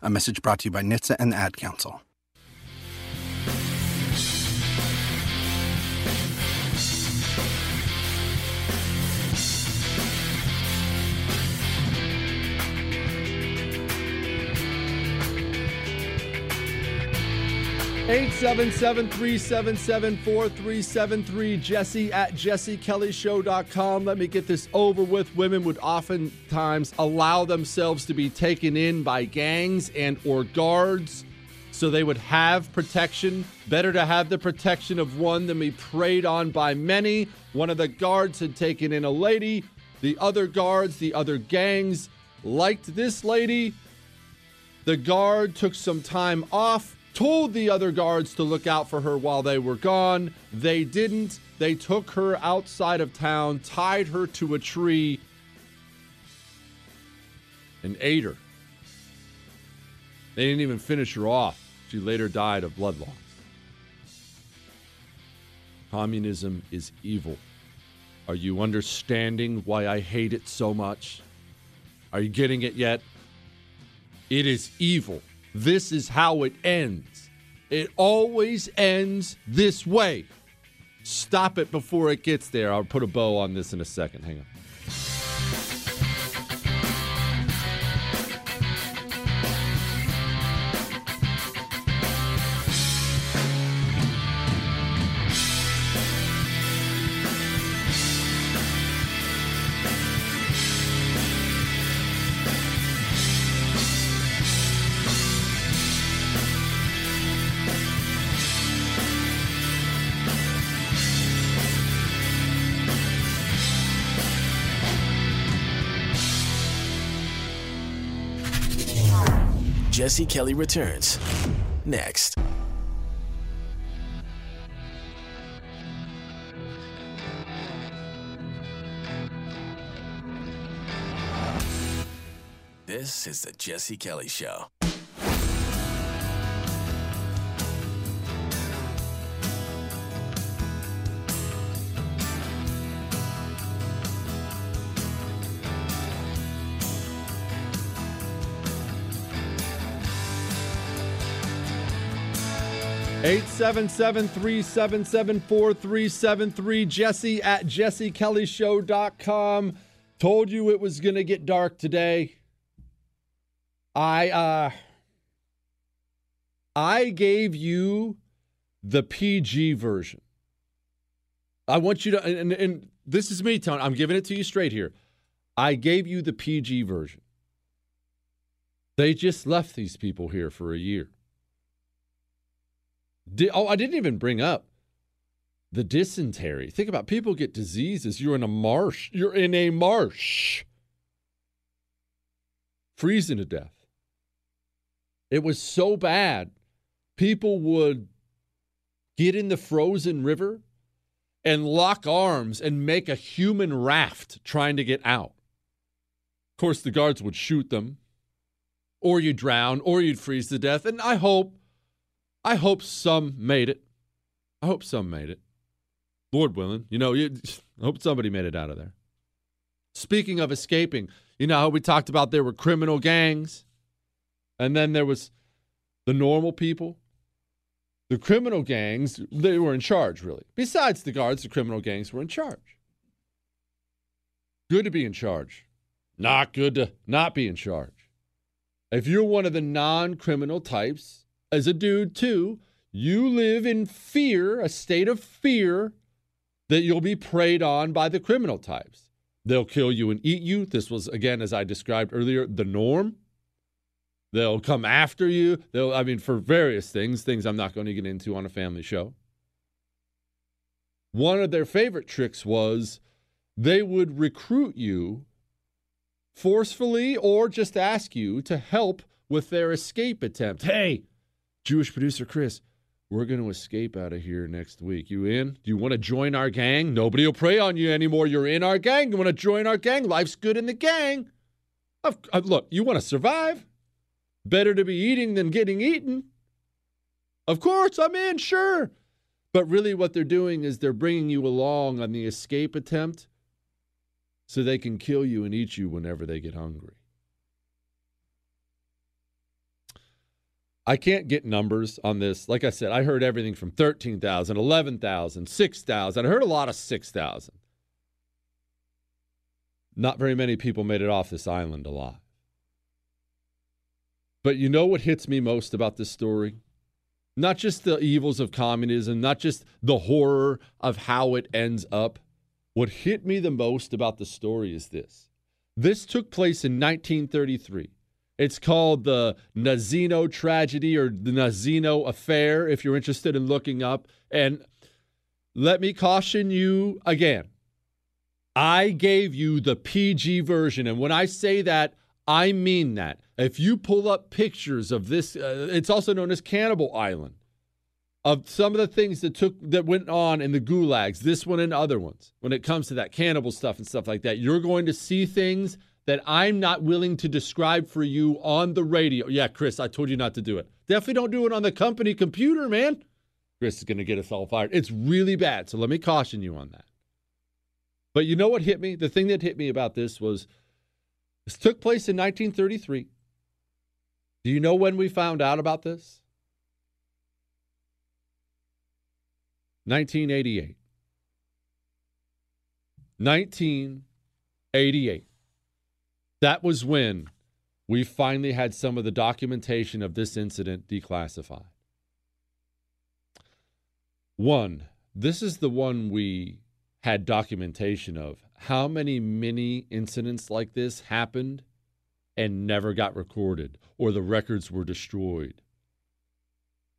A message brought to you by NHTSA and the Ad Council. Eight seven seven three seven seven four three seven three. Jesse at jessekellyshow.com. Let me get this over with. Women would oftentimes allow themselves to be taken in by gangs and or guards so they would have protection. Better to have the protection of one than be preyed on by many. One of the guards had taken in a lady. The other guards, the other gangs liked this lady. The guard took some time off, told the other guards to look out for her while they were gone. They didn't. They took her outside of town, tied her to a tree, and ate her. They didn't even finish her off. She later died of blood loss. Communism is evil. Are you understanding why I hate it so much? Are you getting it yet? It is evil. This is how it ends. It always ends this way. Stop it before it gets there. I'll put a bow on this in a second. Hang on. Jesse Kelly returns next. This is the Jesse Kelly Show. Eight seven seven three seven seven four three seven three. Jesse at jessekellyshow.com. Told you it was going to get dark today. I, uh, I gave you the PG version. I want you to, and, and this is me, Tony. I'm giving it to you straight here. I gave you the PG version. They just left these people here for a year. Di- oh, I didn't even bring up the dysentery. Think about people get diseases. You're in a marsh. You're in a marsh. Freezing to death. It was so bad. People would get in the frozen river and lock arms and make a human raft trying to get out. Of course, the guards would shoot them, or you'd drown, or you'd freeze to death. And I hope I hope some made it. I hope some made it. Lord willing, you know, you, I hope somebody made it out of there. Speaking of escaping, you know how we talked about there were criminal gangs, and then there was the normal people. The criminal gangs, they were in charge, really. Besides the guards, the criminal gangs were in charge. Good to be in charge. Not good to not be in charge. If you're one of the non criminal types, as a dude too, you live in fear, a state of fear that you'll be preyed on by the criminal types. They'll kill you and eat you. This was again as I described earlier, the norm. They'll come after you. They'll I mean for various things, things I'm not going to get into on a family show. One of their favorite tricks was they would recruit you forcefully or just ask you to help with their escape attempt. Hey, Jewish producer Chris, we're going to escape out of here next week. You in? Do you want to join our gang? Nobody will prey on you anymore. You're in our gang. You want to join our gang? Life's good in the gang. Uh, look, you want to survive? Better to be eating than getting eaten. Of course, I'm in, sure. But really, what they're doing is they're bringing you along on the escape attempt so they can kill you and eat you whenever they get hungry. I can't get numbers on this. Like I said, I heard everything from 13,000, 11,000, 6,000. I heard a lot of 6,000. Not very many people made it off this island alive. But you know what hits me most about this story? Not just the evils of communism, not just the horror of how it ends up. What hit me the most about the story is this this took place in 1933. It's called the Nazino tragedy or the Nazino affair, if you're interested in looking up. And let me caution you again I gave you the PG version. And when I say that, I mean that. If you pull up pictures of this, uh, it's also known as Cannibal Island, of some of the things that took that went on in the gulags, this one and other ones, when it comes to that cannibal stuff and stuff like that, you're going to see things that I'm not willing to describe for you on the radio. Yeah, Chris, I told you not to do it. Definitely don't do it on the company computer, man. Chris is going to get us all fired. It's really bad. So let me caution you on that. But you know what hit me? The thing that hit me about this was this took place in 1933. Do you know when we found out about this? 1988. 1988. That was when we finally had some of the documentation of this incident declassified. One, this is the one we had documentation of. How many mini incidents like this happened and never got recorded, or the records were destroyed?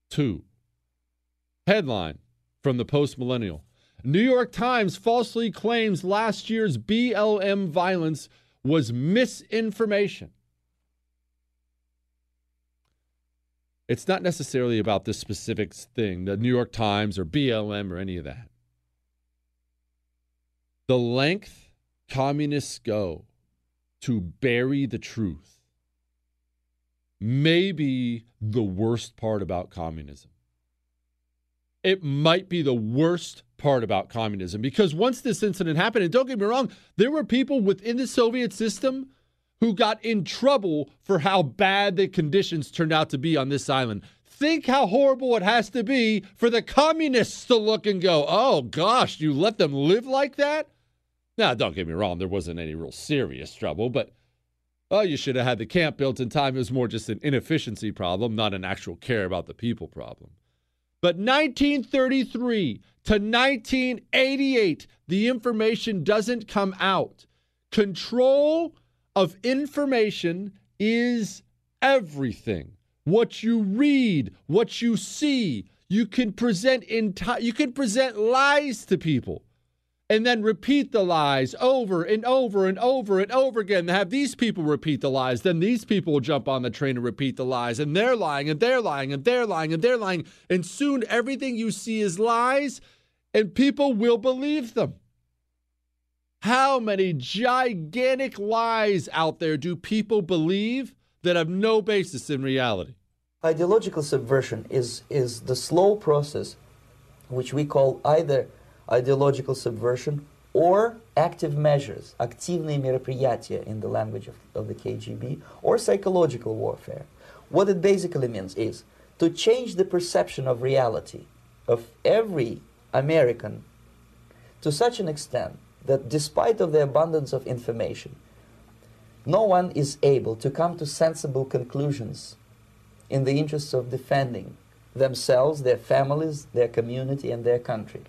Two, headline from the post millennial New York Times falsely claims last year's BLM violence was misinformation. It's not necessarily about this specific thing, the New York Times or BLM or any of that. The length communists go to bury the truth may be the worst part about communism. It might be the worst part about communism because once this incident happened, and don't get me wrong, there were people within the Soviet system who got in trouble for how bad the conditions turned out to be on this island. Think how horrible it has to be for the communists to look and go, oh gosh, you let them live like that? Now, don't get me wrong, there wasn't any real serious trouble, but oh, you should have had the camp built in time. It was more just an inefficiency problem, not an actual care about the people problem. But 1933 to 1988, the information doesn't come out. Control of information is everything. What you read, what you see, you can present enti- you can present lies to people and then repeat the lies over and over and over and over again. Have these people repeat the lies, then these people will jump on the train and repeat the lies, and they're lying, and they're lying, and they're lying, and they're lying. And soon everything you see is lies, and people will believe them. How many gigantic lies out there do people believe that have no basis in reality? Ideological subversion is, is the slow process which we call either ideological subversion or active measures, активные мероприятия in the language of, of the KGB, or psychological warfare. What it basically means is to change the perception of reality of every American to such an extent that despite of the abundance of information, no one is able to come to sensible conclusions in the interests of defending themselves, their families, their community, and their country.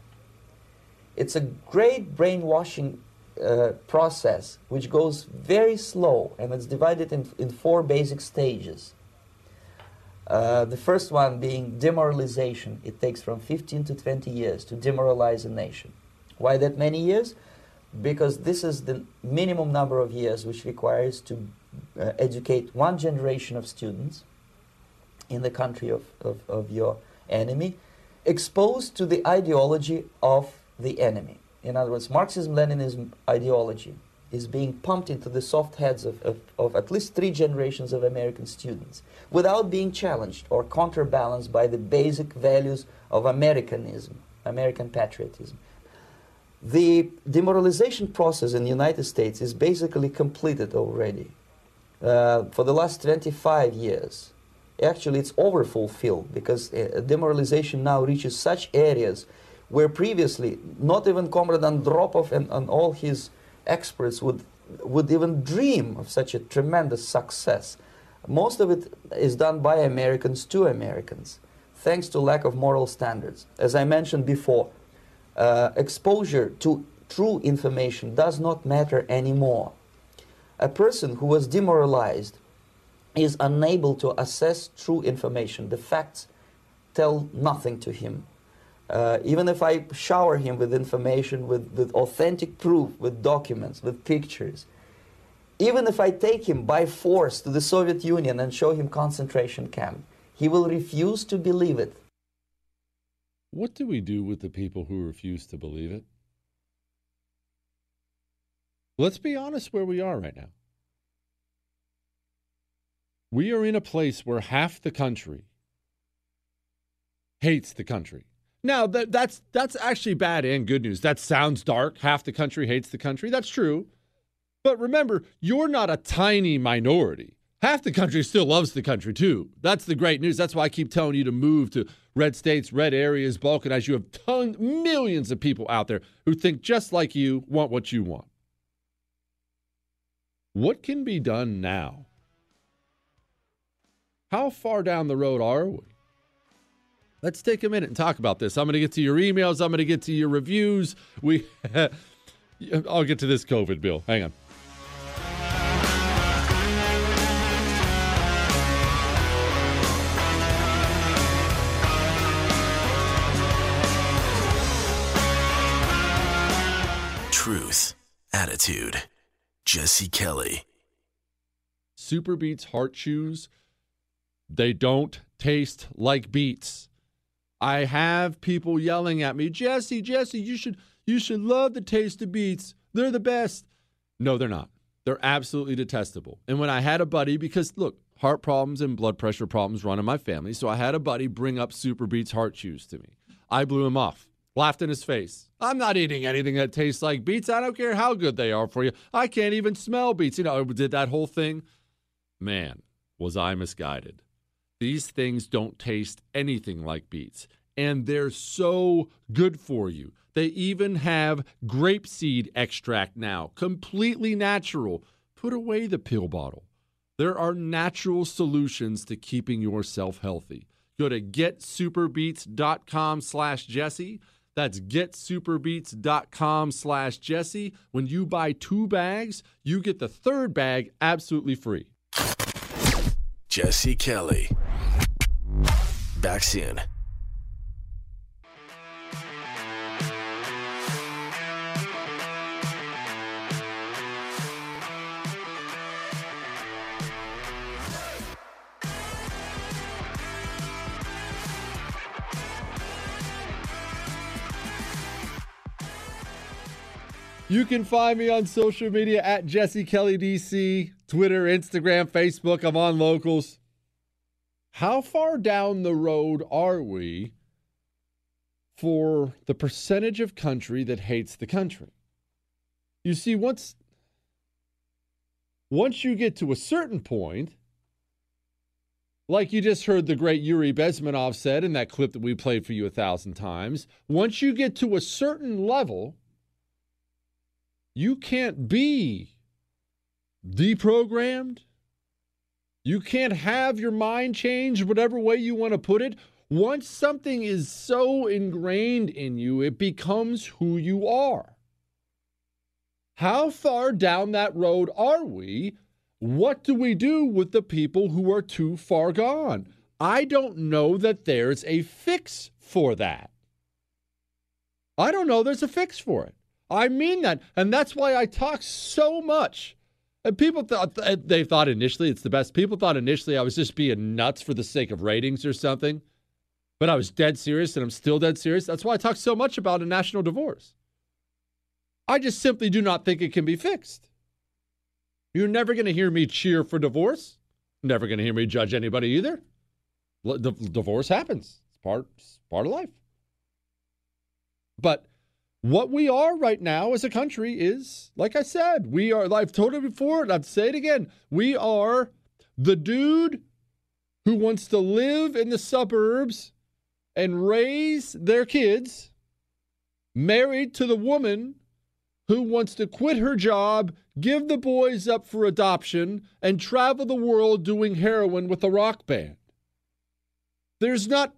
It's a great brainwashing uh, process which goes very slow and it's divided in, in four basic stages. Uh, the first one being demoralization. It takes from 15 to 20 years to demoralize a nation. Why that many years? Because this is the minimum number of years which requires to uh, educate one generation of students in the country of, of, of your enemy, exposed to the ideology of the enemy. In other words, Marxism Leninism ideology is being pumped into the soft heads of, of, of, at least three generations of American students without being challenged or counterbalanced by the basic values of Americanism, American patriotism. The demoralization process in the United States is basically completed already. Uh, for the last 25 years, actually it's overfulfilled because uh, demoralization now reaches such areas where previously not even Comrade Andropov and, and all his experts would, would even dream of such a tremendous success. Most of it is done by Americans to Americans, thanks to lack of moral standards. As I mentioned before, uh, exposure to true information does not matter anymore. A person who was demoralized is unable to assess true information. The facts tell nothing to him. Uh, even if I shower him with information, with, with authentic proof, with documents, with pictures, Even if I take him by force to the Soviet Union and show him concentration camp, he will refuse to believe it. What do we do with the people who refuse to believe it? Let's be honest where we are right now. We are in a place where half the country hates the country. Now that that's that's actually bad and good news. That sounds dark. Half the country hates the country. That's true. But remember, you're not a tiny minority. Half the country still loves the country too. That's the great news. That's why I keep telling you to move to red states, red areas, balkanize. You have tons, millions of people out there who think just like you, want what you want. What can be done now? How far down the road are we? Let's take a minute and talk about this. I'm going to get to your emails. I'm going to get to your reviews. We, I'll get to this COVID bill. Hang on. Truth, attitude. Jesse Kelly. SuperBeets Heart Chews, they don't taste like beets. I have people yelling at me, Jesse, Jesse, you should you should love the taste of beets. They're the best. No, they're not. They're absolutely detestable. And when I had a buddy, because look, heart problems and blood pressure problems run in my family, so I had a buddy bring up SuperBeets Heart Chews to me. I blew him off laughed in his face. I'm not eating anything that tastes like beets. I don't care how good they are for you. I can't even smell beets. You know, I did that whole thing. Man, was I misguided. These things don't taste anything like beets, and they're so good for you. They even have grapeseed extract now, completely natural. Put away the pill bottle. There are natural solutions to keeping yourself healthy. Go to getsuperbeets.com slash Jesse. That's getsuperbeets.com slash Jesse. When you buy two bags, you get the third bag absolutely free. Jesse Kelly. Back soon. You can find me on social media at Jesse Kelly DC, Twitter, Instagram, Facebook. I'm on locals. How far down the road are we for the percentage of country that hates the country? You see, once once you get to a certain point, like you just heard the great Yuri Bezmenov said in that clip that we played for you a thousand times, once you get to a certain level, you can't be deprogrammed. You can't have your mind changed whatever way you want to put it. Once something is so ingrained in you, it becomes who you are. How far down that road are we? What do we do with the people who are too far gone? I don't know that there's a fix for that. I don't know there's a fix for it. I mean that. And that's why I talk so much. And people thought uh, they thought initially it's the best. People thought initially I was just being nuts for the sake of ratings or something. But I was dead serious and I'm still dead serious. That's why I talk so much about a national divorce. I just simply do not think it can be fixed. You're never going to hear me cheer for divorce. Never going to hear me judge anybody either. The divorce happens. It's part, it's part of life. But what we are right now as a country is, like I said, we are, I've told it before, and I'll say it again. We are the dude who wants to live in the suburbs and raise their kids, married to the woman who wants to quit her job, give the boys up for adoption, and travel the world doing heroin with a rock band. There's not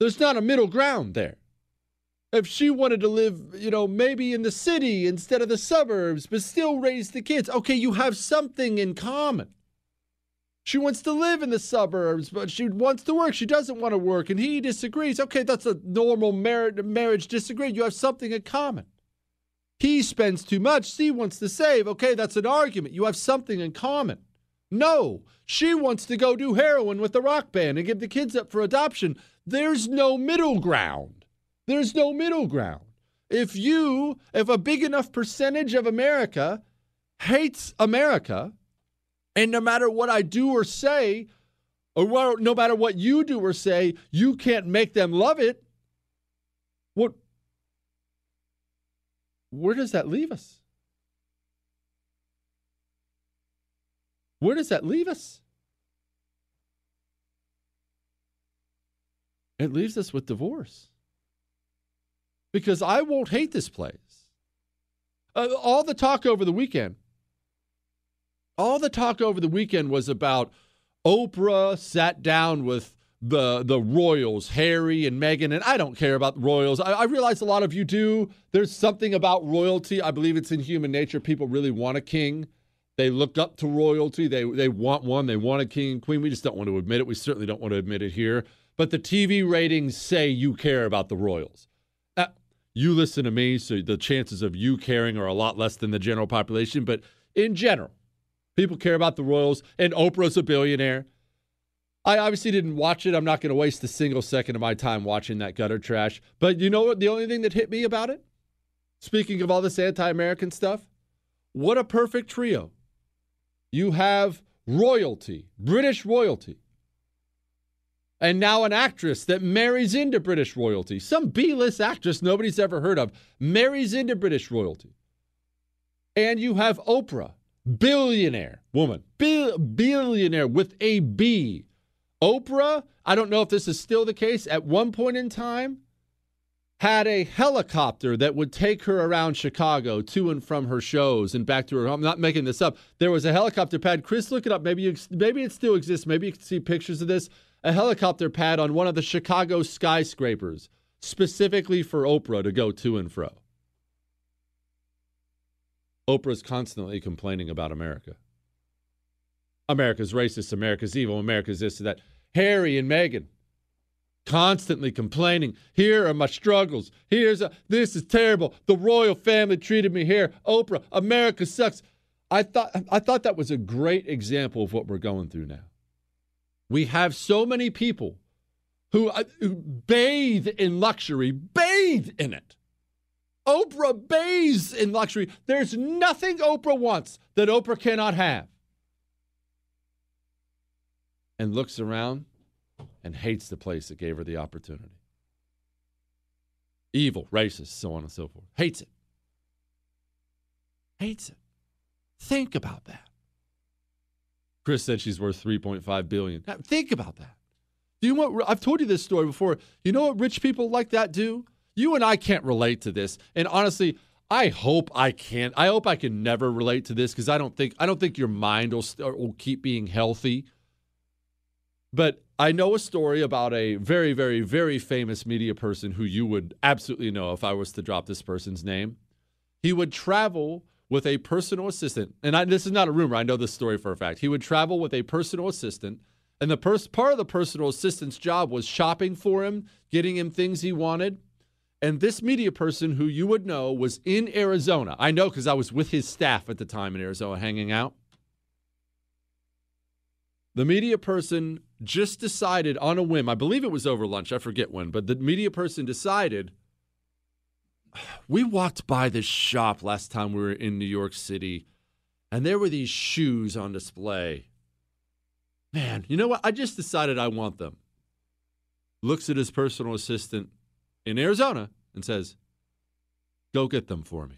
there's not a middle ground there if she wanted to live, you know, maybe in the city instead of the suburbs, but still raise the kids, okay, you have something in common. She wants to live in the suburbs, but she wants to work. She doesn't want to work, and he disagrees. Okay, that's a normal mar- marriage disagreement. You have something in common. He spends too much. She wants to save. Okay, that's an argument. You have something in common. No, she wants to go do heroin with the rock band and give the kids up for adoption. There's no middle ground. There's no middle ground. If you, if a big enough percentage of America hates America, and no matter what I do or say, or no matter what you do or say, you can't make them love it, what where does that leave us? Where does that leave us? It leaves us with divorce. Because I won't hate this place. Uh, all the talk over the weekend, all the talk over the weekend was about Oprah sat down with the the royals, Harry and Meghan, and I don't care about the royals. I, I, realize a lot of you do. There's something about royalty. I believe it's in human nature. People really want a king. They look up to royalty. They they want one. They want a king and queen. We just don't want to admit it. We certainly don't want to admit it here. But the TV ratings say you care about the royals. You listen to me, so the chances of you caring are a lot less than the general population. But in general, people care about the royals, and Oprah's a billionaire. I obviously didn't watch it. I'm not going to waste a single second of my time watching that gutter trash. But you know what? The only thing that hit me about it, speaking of all this anti American stuff, what a perfect trio. You have royalty, British royalty, and now an actress that marries into British royalty. Some B list actress nobody's ever heard of marries into British royalty. And you have Oprah, billionaire woman, Bill, billionaire with a B Oprah, I don't know if this is still the case, at one point in time had a helicopter that would take her around Chicago to and from her shows and back to her home. I'm not making this up. There was a helicopter pad. Chris, look it up. Maybe you, maybe it still exists. Maybe you can see pictures of this. A helicopter pad on one of the Chicago skyscrapers, specifically for Oprah to go to and fro. Oprah's constantly complaining about America. America's racist, America's evil, America's this and that. Harry and Meghan constantly complaining. Here are my struggles. Here's a, this is terrible. The royal family treated me here. Oprah, America sucks. I thought I thought that was a great example of what we're going through now. We have so many people who, uh, who bathe in luxury, bathe in it. Oprah bathes in luxury. There's nothing Oprah wants that Oprah cannot have and looks around and hates the place that gave her the opportunity. Evil, racist, so on and so forth. Hates it. Hates it. Think about that. Chris said she's worth 3.5 billion. Now, think about that. Do you know what I've told you this story before. You know what rich people like that do? You and I can't relate to this. And honestly, I hope I can't. I hope I can never relate to this because I don't think I don't think your mind will, will keep being healthy but I know a story about a very, very, very famous media person who you would absolutely know if I was to drop this person's name. He would travel with a personal assistant, and I, this is not a rumor. I know this story for a fact. He would travel with a personal assistant, and the pers- part of the personal assistant's job was shopping for him, getting him things he wanted. And this media person, who you would know, was in Arizona. I know because I was with his staff at the time in Arizona hanging out. The media person just decided on a whim, I believe it was over lunch, I forget when, but the media person decided we walked by this shop last time we were in New York City, and there were these shoes on display. Man, you know what? I just decided I want them. Looks at his personal assistant in Arizona and says, Go get them for me.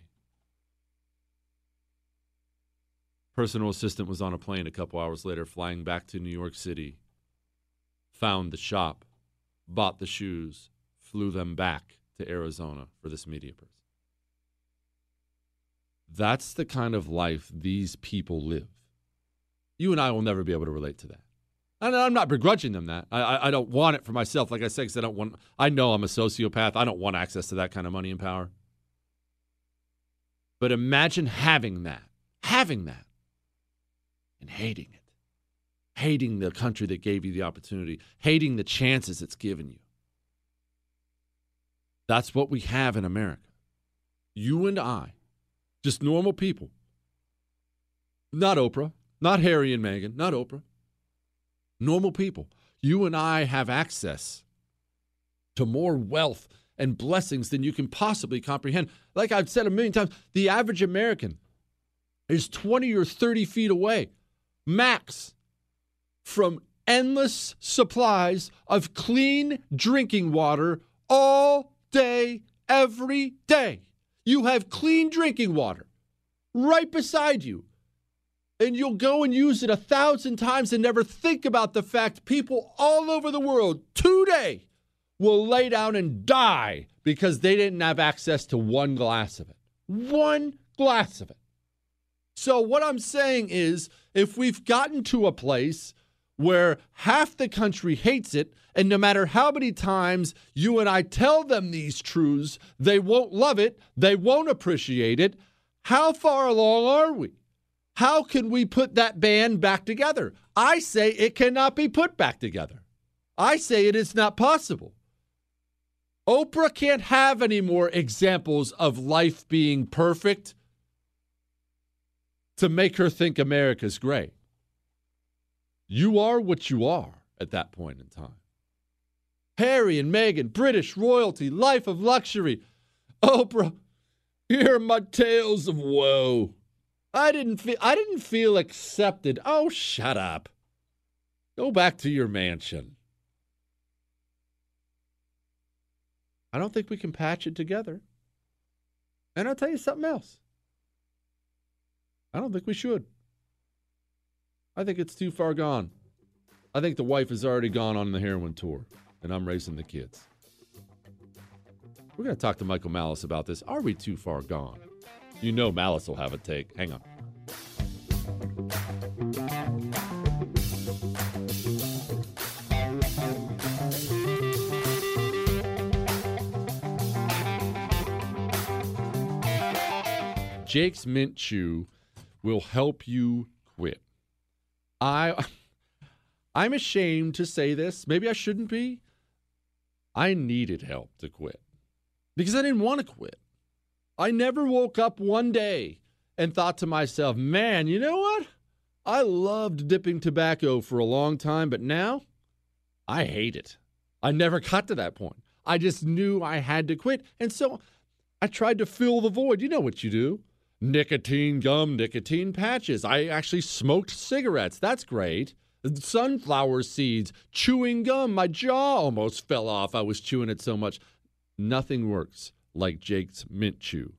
Personal assistant was on a plane a couple hours later, flying back to New York City, found the shop, bought the shoes, flew them back to Arizona for this media person. That's the kind of life these people live. You and I will never be able to relate to that. And I'm not begrudging them that. I, I don't want it for myself, like I said, because I don't want. I know I'm a sociopath. I don't want access to that kind of money and power. But imagine having that, having that, and hating it, hating the country that gave you the opportunity, hating the chances it's given you. That's what we have in America. You and I just normal people. Not Oprah, not Harry and Meghan, not Oprah. Normal people. You and I have access to more wealth and blessings than you can possibly comprehend. Like I've said a million times, the average American is 20 or 30 feet away, max, from endless supplies of clean drinking water all day, every day. You have clean drinking water right beside you. And you'll go and use it a thousand times and never think about the fact people all over the world today will lay down and die because they didn't have access to one glass of it. One glass of it. So, what I'm saying is, if we've gotten to a place where half the country hates it, and no matter how many times you and I tell them these truths, they won't love it, they won't appreciate it, how far along are we? How can we put that band back together? I say it cannot be put back together. I say it is not possible. Oprah can't have any more examples of life being perfect to make her think America's great. You are what you are at that point in time. Harry and Meghan, British royalty, life of luxury. Oprah, hear my tales of woe. I didn't feel I didn't feel accepted. Oh, shut up. Go back to your mansion. I don't think we can patch it together. And I'll tell you something else. I don't think we should. I think it's too far gone. I think the wife has already gone on the heroin tour, and I'm raising the kids. We're going to talk to Michael Malice about this. Are we too far gone? You know Malice will have a take. Hang on. Jake's Mint Chew will help you quit. I I'm ashamed to say this. Maybe I shouldn't be. I needed help to quit because I didn't want to quit. I never woke up one day and thought to myself, man, you know what? I loved dipping tobacco for a long time, but now I hate it. I never got to that point. I just knew I had to quit. And so I tried to fill the void. You know what you do nicotine gum, nicotine patches. I actually smoked cigarettes. That's great. Sunflower seeds, chewing gum. My jaw almost fell off. I was chewing it so much. Nothing works like Jake's Mint Chew.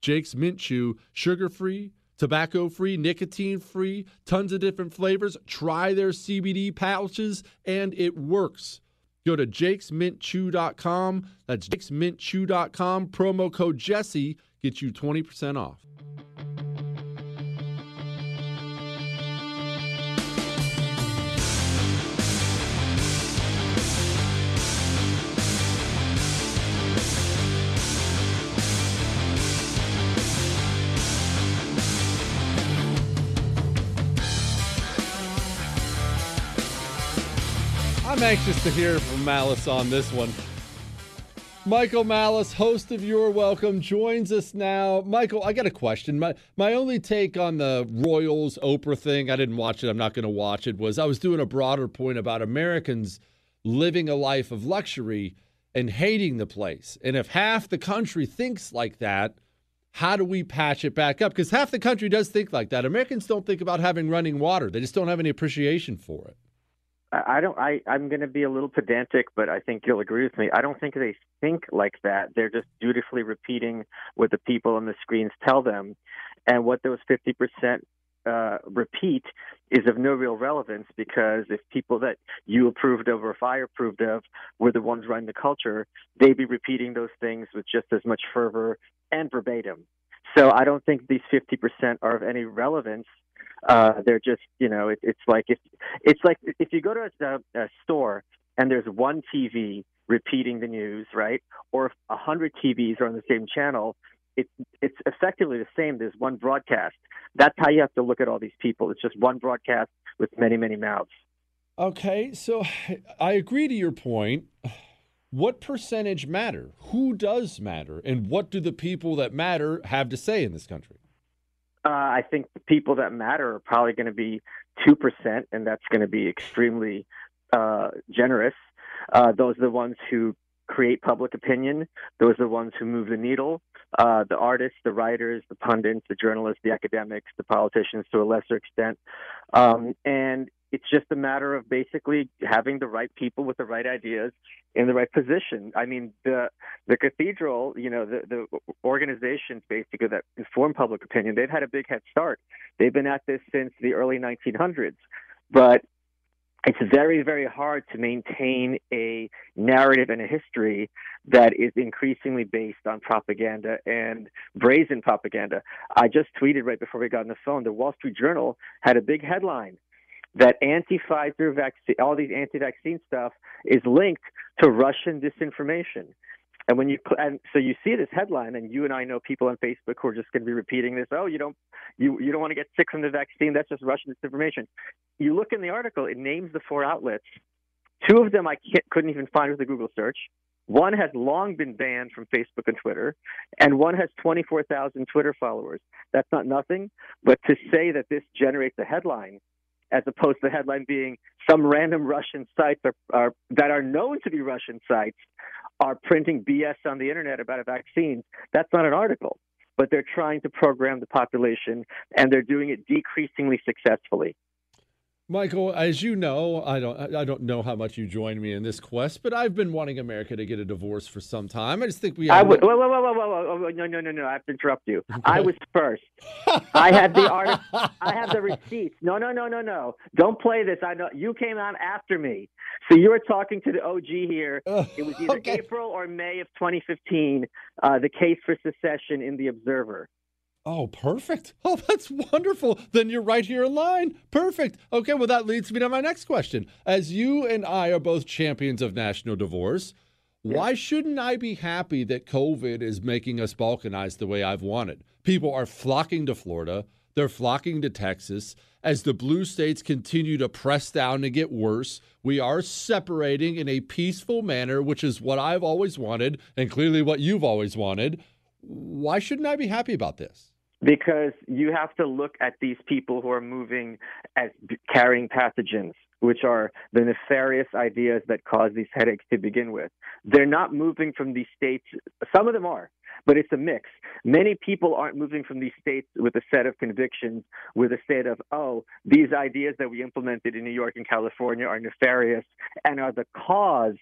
Jake's Mint Chew, sugar free, tobacco free, nicotine free, tons of different flavors. Try their CBD pouches, and it works. Go to jakesmintchew.com. That's jakesmintchew.com. Promo code Jesse gets you 20% off. I'm anxious to hear from Malice on this one. Michael Malice, host of You're Welcome, joins us now. Michael, I got a question. My my only take on the Royals Oprah thing, I didn't watch it, I'm not going to watch it, was I was doing a broader point about Americans living a life of luxury and hating the place. And if half the country thinks like that, how do we patch it back up? Because half the country does think like that. Americans don't think about having running water, they just don't have any appreciation for it. I don't. I I'm going to be a little pedantic, but I think you'll agree with me. I don't think they think like that. They're just dutifully repeating what the people on the screens tell them, and what those 50 percent uh, repeat is of no real relevance because if people that you approved of or if I approved of were the ones running the culture, they'd be repeating those things with just as much fervor and verbatim. So I don't think these 50% are of any relevance uh, they're just, you know, it, it's like if it's like if you go to a, a store and there's one TV repeating the news, right? Or if a hundred TVs are on the same channel, it's it's effectively the same. There's one broadcast. That's how you have to look at all these people. It's just one broadcast with many many mouths. Okay, so I agree to your point. What percentage matter? Who does matter? And what do the people that matter have to say in this country? Uh, I think the people that matter are probably going to be 2%, and that's going to be extremely uh, generous. Uh, those are the ones who create public opinion. Those are the ones who move the needle. Uh, the artists, the writers, the pundits, the journalists, the academics, the politicians to a lesser extent. Um, and it's just a matter of basically having the right people with the right ideas in the right position. I mean, the the cathedral, you know, the the organizations basically that inform public opinion, they've had a big head start. They've been at this since the early 1900s, but it's very, very hard to maintain a narrative and a history that is increasingly based on propaganda and brazen propaganda. I just tweeted right before we got on the phone. The Wall Street Journal had a big headline that anti-Pfizer vaccine, all these anti-vaccine stuff, is linked to Russian disinformation. And when you and so you see this headline, and you and I know people on Facebook who are just going to be repeating this. Oh, you don't you you don't want to get sick from the vaccine. That's just Russian disinformation. You look in the article; it names the four outlets. Two of them I couldn't even find with a Google search. One has long been banned from Facebook and Twitter, and one has 24,000 Twitter followers. That's not nothing, but to say that this generates a headline, as opposed to the headline being some random Russian sites are, are, that are known to be Russian sites are printing BS on the internet about a vaccine, that's not an article. But they're trying to program the population, and they're doing it decreasingly successfully. Michael, as you know, I don't I don't know how much you joined me in this quest, but I've been wanting America to get a divorce for some time. I just think we. I would. Whoa, whoa, whoa, whoa, whoa, whoa, no, no, no, no! I have to interrupt you. Okay. I was first. I had the art. I have the receipts. No, no, no, no, no! Don't play this. I know you came on after me, so you were talking to the OG here. It was either okay. April or May of 2015. Uh, the case for secession in the Observer. Oh, perfect. Oh, that's wonderful. Then you're right here in line. Perfect. Okay, well, that leads me to my next question. As you and I are both champions of national divorce, why shouldn't I be happy that COVID is making us balkanize the way I've wanted? People are flocking to Florida, they're flocking to Texas. As the blue states continue to press down and get worse, we are separating in a peaceful manner, which is what I've always wanted and clearly what you've always wanted. Why shouldn't I be happy about this? Because you have to look at these people who are moving as carrying pathogens, which are the nefarious ideas that cause these headaches to begin with. They're not moving from these states. Some of them are, but it's a mix. Many people aren't moving from these states with a set of convictions, with a state of, oh, these ideas that we implemented in New York and California are nefarious and are the cause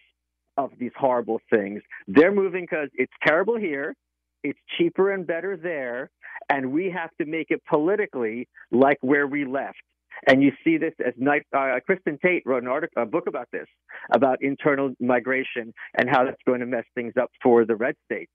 of these horrible things. They're moving because it's terrible here, it's cheaper and better there, and we have to make it politically like where we left. And you see this as night, uh, Kristin Tate wrote an article, a book about this, about internal migration and how that's going to mess things up for the red states.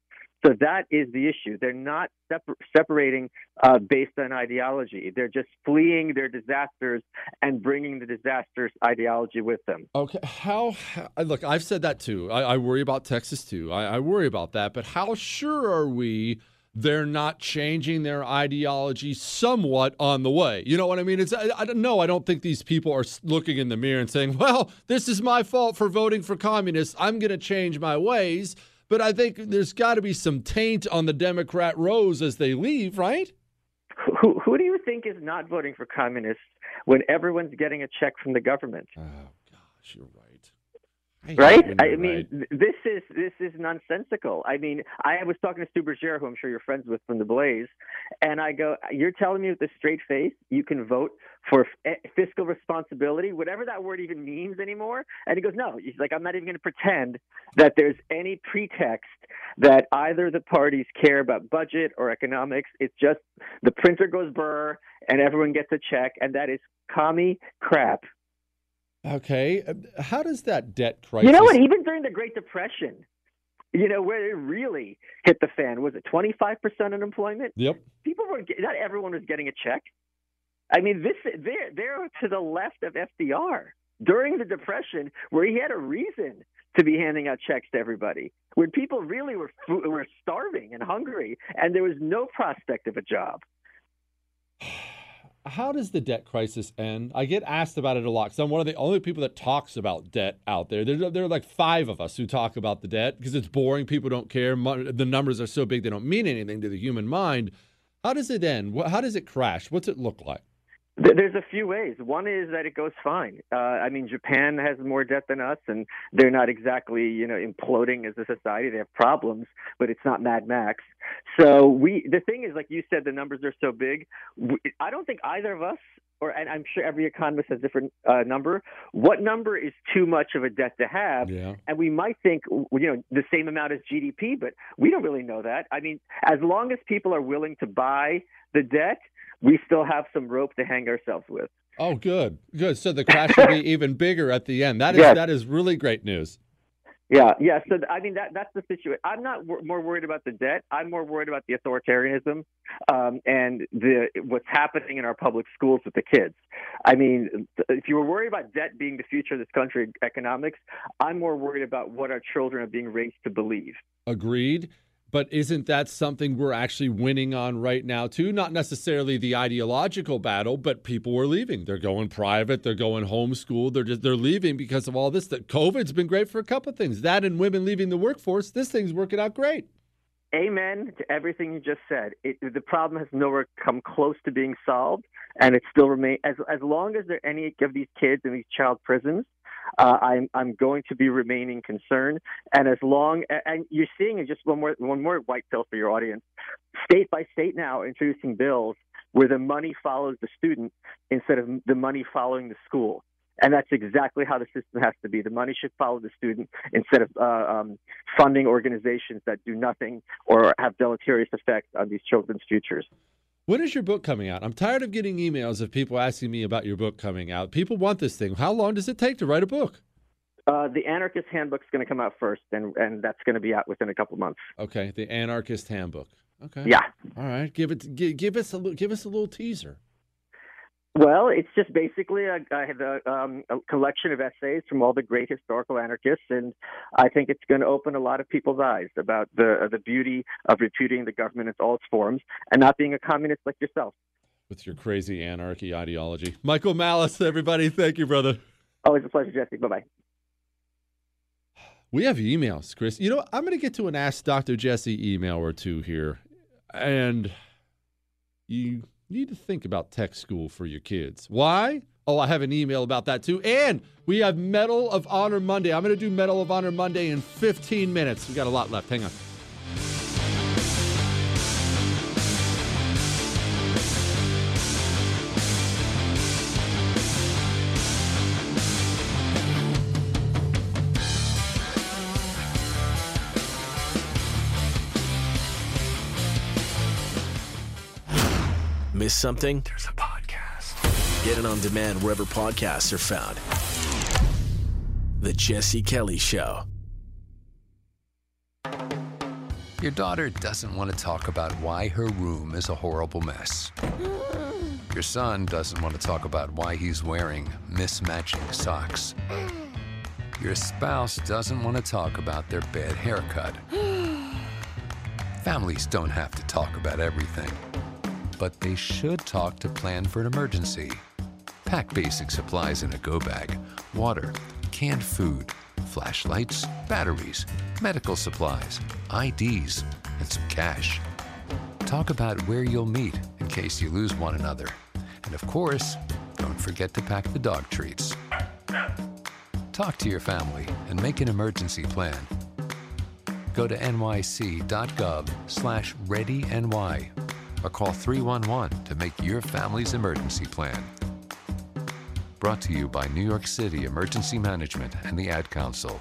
So that is the issue. They're not separ- separating uh, based on ideology. They're just fleeing their disasters and bringing the disasters ideology with them. Okay, how? Look, I've said that too. I, I worry about Texas too. I, I worry about that. But how sure are we? they're not changing their ideology somewhat on the way. You know what I mean? It's I, I don't know. I don't think these people are looking in the mirror and saying, "Well, this is my fault for voting for communists. I'm going to change my ways." But I think there's got to be some taint on the Democrat rows as they leave, right? Who, who do you think is not voting for communists when everyone's getting a check from the government? Oh gosh, you're right. I right? I mean, right. this is this is nonsensical. I mean, I was talking to Stu Burguiere, who I'm sure you're friends with from the Blaze, and I go, "You're telling me with a straight face you can vote for f- eh, fiscal responsibility, whatever that word even means anymore?" And he goes, "No." He's like, "I'm not even going to pretend that there's any pretext that either the parties care about budget or economics. It's just the printer goes burr, and everyone gets a check, and that is commie crap." Okay, uh, how does that debt crisis? You know what? Even during the Great Depression, you know where it really hit the fan was it 25 percent unemployment? Yep. People were not everyone was getting a check. I mean, this they're they're to the left of FDR during the Depression, where he had a reason to be handing out checks to everybody, when people really were were starving and hungry, and there was no prospect of a job how does the debt crisis end? I get asked about it a lot because I'm one of the only people that talks about debt out there. There, there are like five of us who talk about the debt because it's boring. People don't care. The numbers are so big they don't mean anything to the human mind. How does it end? How does it crash? What's it look like? Th- There's a few ways. One is that it goes fine. Uh, I mean, Japan has more debt than us, and they're not exactly, you know, imploding as a society. They have problems, but it's not Mad Max. So we, the thing is, like you said, the numbers are so big. We, I don't think either of us, or and I'm sure every economist has a different uh, number. What number is too much of a debt to have? Yeah. And we might think, you know, the same amount as GDP, but we don't really know that. I mean, as long as people are willing to buy the debt, we still have some rope to hang ourselves with. Oh, good, good. So the crash will be even bigger at the end. That is Yes. that is really great news. Yeah, yeah. So I mean, that that's the situation. I'm not wor- more worried about the debt. I'm more worried about the authoritarianism um, and the what's happening in our public schools with the kids. I mean, if you were worried about debt being the future of this country, economics, I'm more worried about what our children are being raised to believe. Agreed. But isn't that something we're actually winning on right now, too? Not necessarily the ideological battle, but people are leaving. They're going private, they're going homeschool, they're just they're leaving because of all this. That COVID's been great for a couple of things. That and women leaving the workforce. This thing's working out great. Amen to everything you just said. It, the problem has nowhere come close to being solved, and it still remains. As as long as there are any of these kids in these child prisons, uh, I'm I'm going to be remaining concerned. And as long and you're seeing just one more one more white pill for your audience. State by state now introducing bills where the money follows the student instead of the money following the school. And that's exactly how the system has to be. The money should follow the student instead of uh, um, funding organizations that do nothing or have deleterious effects on these children's futures. When is your book coming out? I'm tired of getting emails of people asking me about your book coming out. People want this thing. How long does it take to write a book? Uh, the Anarchist Handbook is going to come out first, and, and that's going to be out within a couple months. Okay, the Anarchist Handbook. Okay. Yeah. All right. Give it. Give, give us a give us a little teaser. Well, it's just basically a, I have a, um, a collection of essays from all the great historical anarchists, and I think it's going to open a lot of people's eyes about the the beauty of repudiating the government in all its forms and not being a communist like yourself. With your crazy anarchy ideology, Michael Malice, everybody, thank you, brother. Always a pleasure, Jesse. Bye bye. We have emails, Chris. You know, I'm going to get to an Ask Dr. Jesse email or two here. And you need to think about tech school for your kids. Why? Oh, I have an email about that too. And we have Medal of Honor Monday. I'm going to do Medal of Honor Monday in 15 minutes. We got a lot left. Hang on. Miss something? There's a podcast. Get it on demand wherever podcasts are found. The Jesse Kelly Show. Your daughter doesn't want to talk about why her room is a horrible mess. Your son doesn't want to talk about why he's wearing mismatching socks. Your spouse doesn't want to talk about their bad haircut. Families don't have to talk about everything, but they should talk to plan for an emergency. Pack basic supplies in a go bag water, canned food, flashlights, batteries, medical supplies, IDs, and some cash. Talk about where you'll meet in case you lose one another. And of course, don't forget to pack the dog treats. Talk to your family and make an emergency plan. Go to nyc.gov slash readyny or call 311 to make your family's emergency plan. Brought to you by New York City Emergency Management and the Ad Council.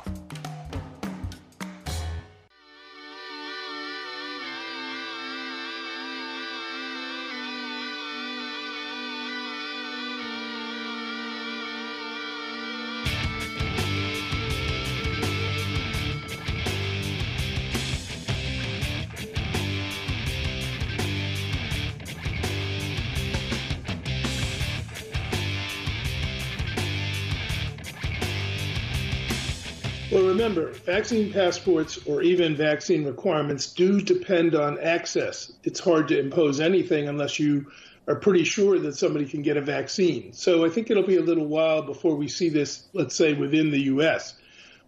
Remember, vaccine passports or even vaccine requirements do depend on access. It's hard to impose anything unless you are pretty sure that somebody can get a vaccine. So I think it'll be a little while before we see this, let's say, within the U.S.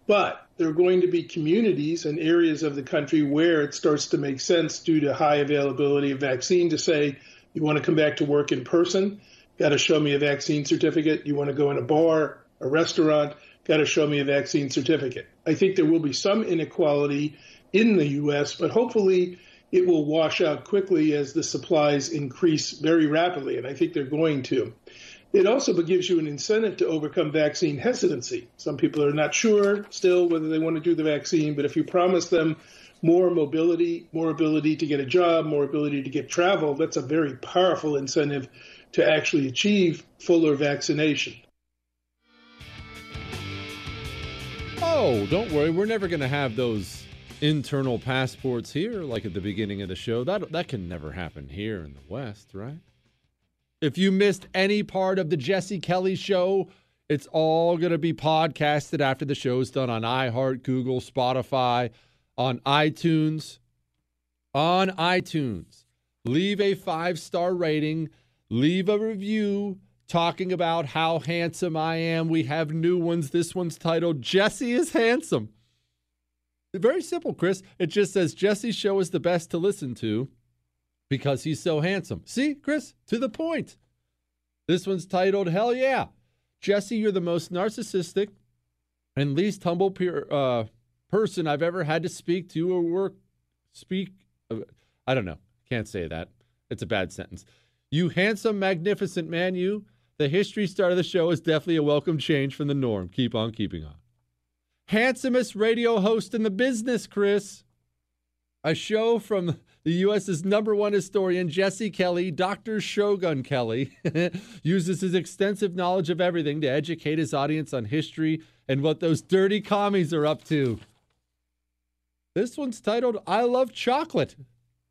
But there are going to be communities and areas of the country where it starts to make sense due to high availability of vaccine to say, you want to come back to work in person, got to show me a vaccine certificate. You want to go in a bar, a restaurant, got to show me a vaccine certificate. I think there will be some inequality in the U.S., but hopefully it will wash out quickly as the supplies increase very rapidly, and I think they're going to. It also gives you an incentive to overcome vaccine hesitancy. Some people are not sure still whether they want to do the vaccine, but if you promise them more mobility, more ability to get a job, more ability to get travel, that's a very powerful incentive to actually achieve fuller vaccination. Oh, don't worry. We're never going to have those internal passports here like at the beginning of the show. That that can never happen here in the West, right? If you missed any part of the Jesse Kelly show, it's all going to be podcasted after the show's done on iHeart, Google, Spotify, on iTunes. On iTunes. Leave a five star rating, leave a review talking about how handsome I am. We have new ones. This one's titled Jesse is Handsome. Very simple, Chris. It just says Jesse's show is the best to listen to because he's so handsome. See, Chris, to the point. This one's titled Hell Yeah. Jesse, you're the most narcissistic and least humble peer, uh, person I've ever had to speak to or work speak. Uh, I don't know. Can't say that. It's a bad sentence. You handsome, magnificent man, you. The history start of the show is definitely a welcome change from the norm. Keep on keeping on. Handsomest radio host in the business, Chris. A show from the U.S.'s number one historian, Jesse Kelly, Dr. Shogun Kelly, uses his extensive knowledge of everything to educate his audience on history and what those dirty commies are up to. This one's titled I Love Chocolate.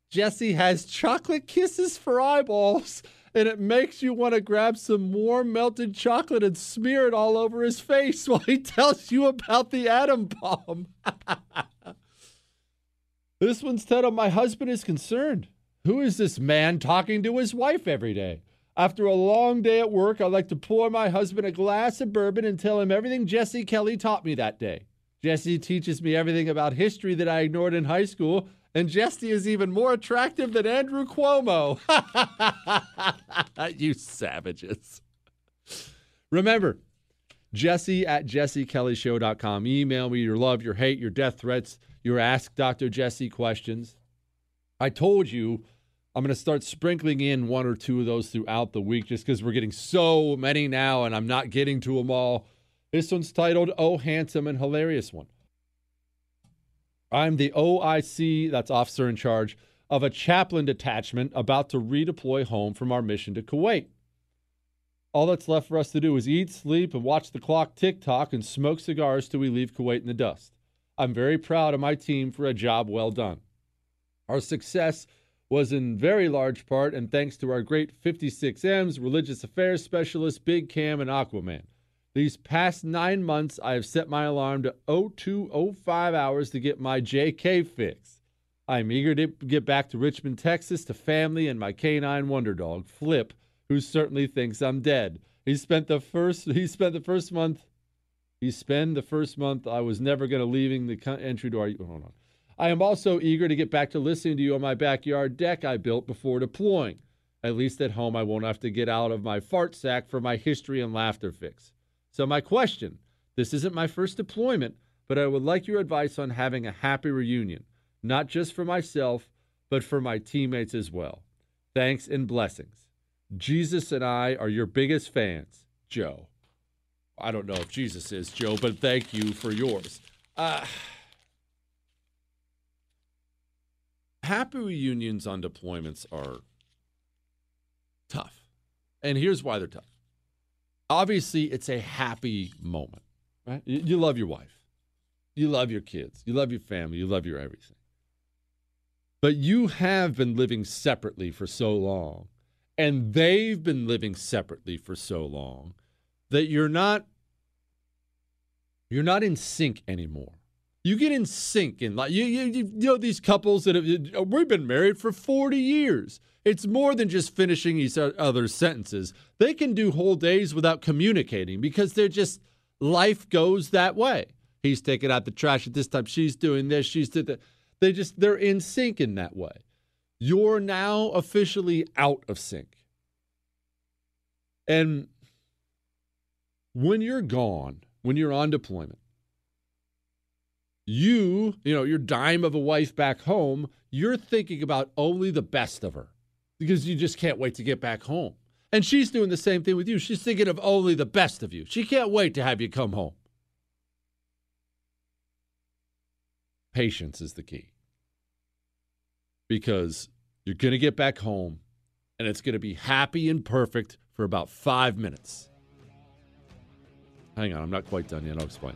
Jesse has chocolate kisses for eyeballs, and it makes you want to grab some warm melted chocolate and smear it all over his face while he tells you about the atom bomb. this one's titled My Husband is Concerned. Who is this man talking to his wife every day? After a long day at work, I like to pour my husband a glass of bourbon and tell him everything Jesse Kelly taught me that day. Jesse teaches me everything about history that I ignored in high school, and Jesse is even more attractive than Andrew Cuomo. you savages. Remember, Jesse at jessekellyshow.com. Email me your love, your hate, your death threats, your Ask Dr. Jesse questions. I told you I'm going to start sprinkling in one or two of those throughout the week just because we're getting so many now and I'm not getting to them all. This one's titled Oh Handsome and Hilarious One. I'm the OIC, that's officer in charge, of a chaplain detachment about to redeploy home from our mission to Kuwait. All that's left for us to do is eat, sleep, and watch the clock tick tock and smoke cigars till we leave Kuwait in the dust. I'm very proud of my team for a job well done. Our success was in very large part and thanks to our great 56Ms, religious affairs specialist, Big Cam, and Aquaman. These past nine months, I have set my alarm to 0205 hours to get my JK fix. I'm eager to get back to Richmond, Texas, to family and my canine wonder dog, Flip, who certainly thinks I'm dead. He spent the first he spent the first month he spent the first month I was never going to leaving the entry to our hold on. I am also eager to get back to listening to you on my backyard deck I built before deploying. At least at home I won't have to get out of my fart sack for my history and laughter fix. So, my question this isn't my first deployment, but I would like your advice on having a happy reunion, not just for myself, but for my teammates as well. Thanks and blessings. Jesus and I are your biggest fans, Joe. I don't know if Jesus is, Joe, but thank you for yours. Uh, happy reunions on deployments are tough. And here's why they're tough obviously it's a happy moment, right? You, you, love your wife, you love your kids, you love your family, you love your everything. But you have been living separately for so long, and they've been living separately for so long that you're not you're not in sync anymore. You get in sync in like you, you you know these couples that have we've been married for 40 years. It's more than just finishing each other's sentences. They can do whole days without communicating because they're just life goes that way. He's taking out the trash at this time. She's doing this. She's did that. They just they're in sync in that way. You're now officially out of sync. And when you're gone, when you're on deployment, you, you know, your dime of a wife back home, you're thinking about only the best of her because you just can't wait to get back home. And she's doing the same thing with you. She's thinking of only the best of you. She can't wait to have you come home. Patience is the key because you're going to get back home and it's going to be happy and perfect for about five minutes. Hang on, I'm not quite done yet. I'll explain.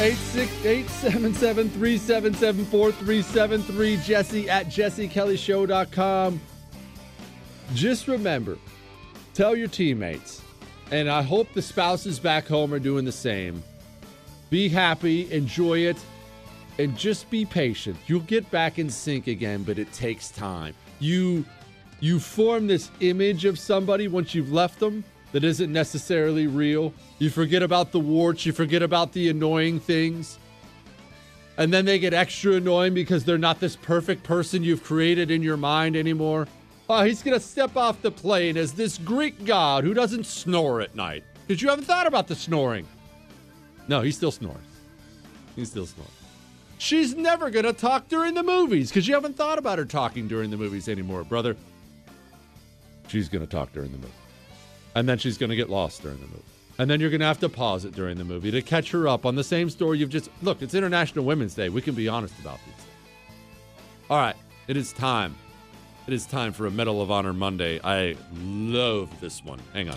Eight six eight seven seven three seven seven four three seven three Jesse at jessekellyshow.com. Just remember, tell your teammates, and I hope the spouses back home are doing the same. Be happy, enjoy it, and just be patient. You'll get back in sync again, but it takes time. You you form this image of somebody once you've left them that isn't necessarily real. You forget about the warts, you forget about the annoying things. And then they get extra annoying because they're not this perfect person you've created in your mind anymore. Oh, he's going to step off the plane as this Greek god who doesn't snore at night. Because you haven't thought about the snoring. No, he still snores. He still snores. She's never going to talk during the movies because you haven't thought about her talking during the movies anymore, brother. She's going to talk during the movie. And then she's going to get lost during the movie. And then you're going to have to pause it during the movie to catch her up on the same story you've just. Look, it's International Women's Day. We can be honest about these things. All right, it is time. It is time for a Medal of Honor Monday. I love this one. Hang on.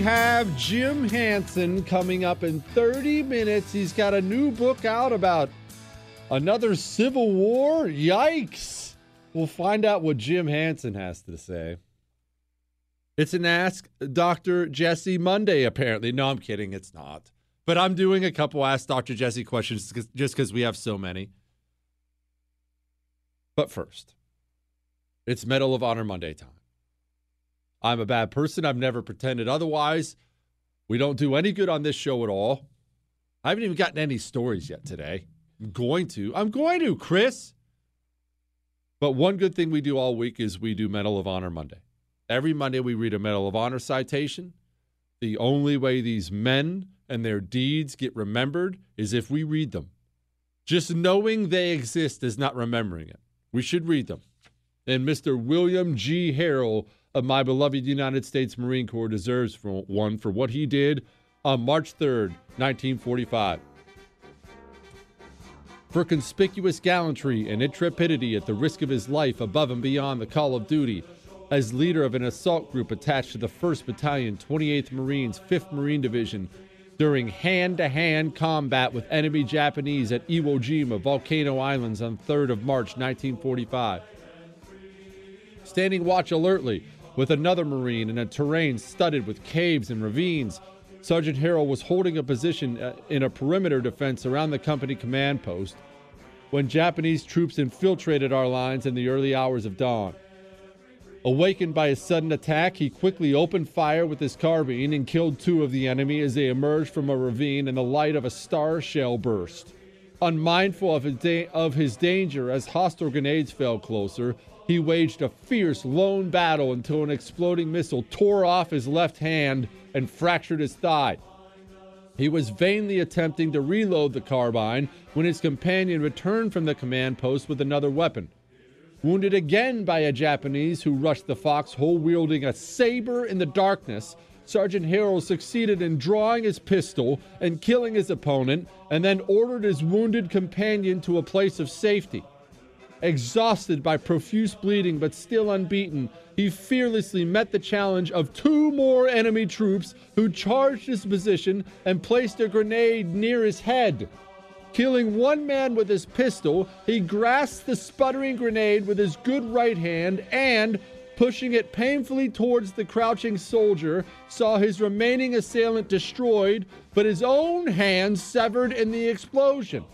We have Jim Hanson coming up in 30 minutes. He's got a new book out about another civil war. Yikes. We'll find out what Jim Hanson has to say. It's an Ask Dr. Jesse Monday, apparently. No, I'm kidding. It's not. But I'm doing a couple Ask Dr. Jesse questions just because we have so many. But first, it's Medal of Honor Monday time. I'm a bad person. I've never pretended otherwise. We don't do any good on this show at all. I haven't even gotten any stories yet today. I'm going to. I'm going to, Chris. But one good thing we do all week is we do Medal of Honor Monday. Every Monday we read a Medal of Honor citation. The only way these men and their deeds get remembered is if we read them. Just knowing they exist is not remembering it. We should read them. And Mr. William G. Harrell of my beloved United States Marine Corps deserves for one for what he did on March 3rd, 1945. For conspicuous gallantry and intrepidity at the risk of his life above and beyond the call of duty, as leader of an assault group attached to the 1st Battalion, 28th Marines, 5th Marine Division, during hand to hand combat with enemy Japanese at Iwo Jima, Volcano Islands on 3rd of March 1945. Standing watch alertly with another Marine in a terrain studded with caves and ravines, Sergeant Harrell was holding a position uh, in a perimeter defense around the company command post when Japanese troops infiltrated our lines in the early hours of dawn. Awakened by a sudden attack, he quickly opened fire with his carbine and killed two of the enemy as they emerged from a ravine in the light of a star shell burst. Unmindful of his, da- of his danger as hostile grenades fell closer, he waged a fierce lone battle until an exploding missile tore off his left hand and fractured his thigh. He was vainly attempting to reload the carbine when his companion returned from the command post with another weapon. Wounded again by a Japanese who rushed the foxhole wielding a saber in the darkness, Sergeant Harrell succeeded in drawing his pistol and killing his opponent, and then ordered his wounded companion to a place of safety. Exhausted by profuse bleeding but still unbeaten, he fearlessly met the challenge of two more enemy troops who charged his position and placed a grenade near his head. Killing one man with his pistol, he grasped the sputtering grenade with his good right hand and, pushing it painfully towards the crouching soldier, saw his remaining assailant destroyed, but his own hand severed in the explosion.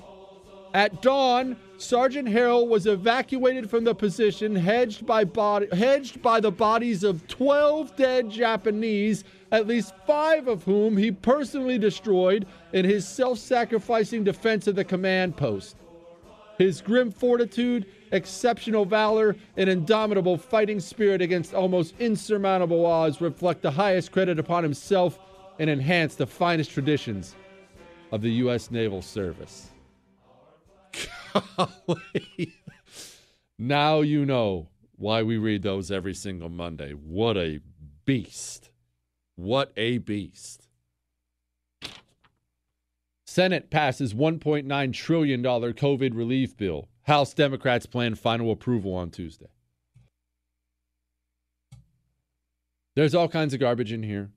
At dawn, Sergeant Harrell was evacuated from the position hedged by, body, hedged by the bodies of 12 dead Japanese, at least five of whom he personally destroyed in his self sacrificing defense of the command post. His grim fortitude, exceptional valor, and indomitable fighting spirit against almost insurmountable odds reflect the highest credit upon himself and enhance the finest traditions of the U.S. Naval Service. Golly. now you know why we read those every single Monday. What a beast. What a beast. Senate passes $1.9 trillion COVID relief bill. House Democrats plan final approval on Tuesday. There's all kinds of garbage in here.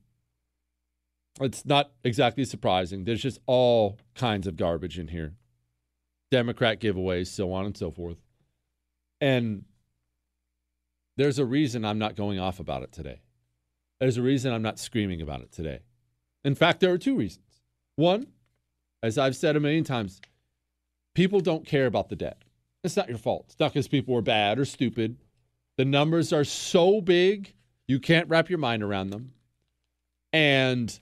It's not exactly surprising. There's just all kinds of garbage in here. Democrat giveaways, so on and so forth. And there's a reason I'm not going off about it today. There's a reason I'm not screaming about it today. In fact, there are two reasons. One, as I've said a million times, people don't care about the debt. It's not your fault. It's not because people are bad or stupid. The numbers are so big, you can't wrap your mind around them. And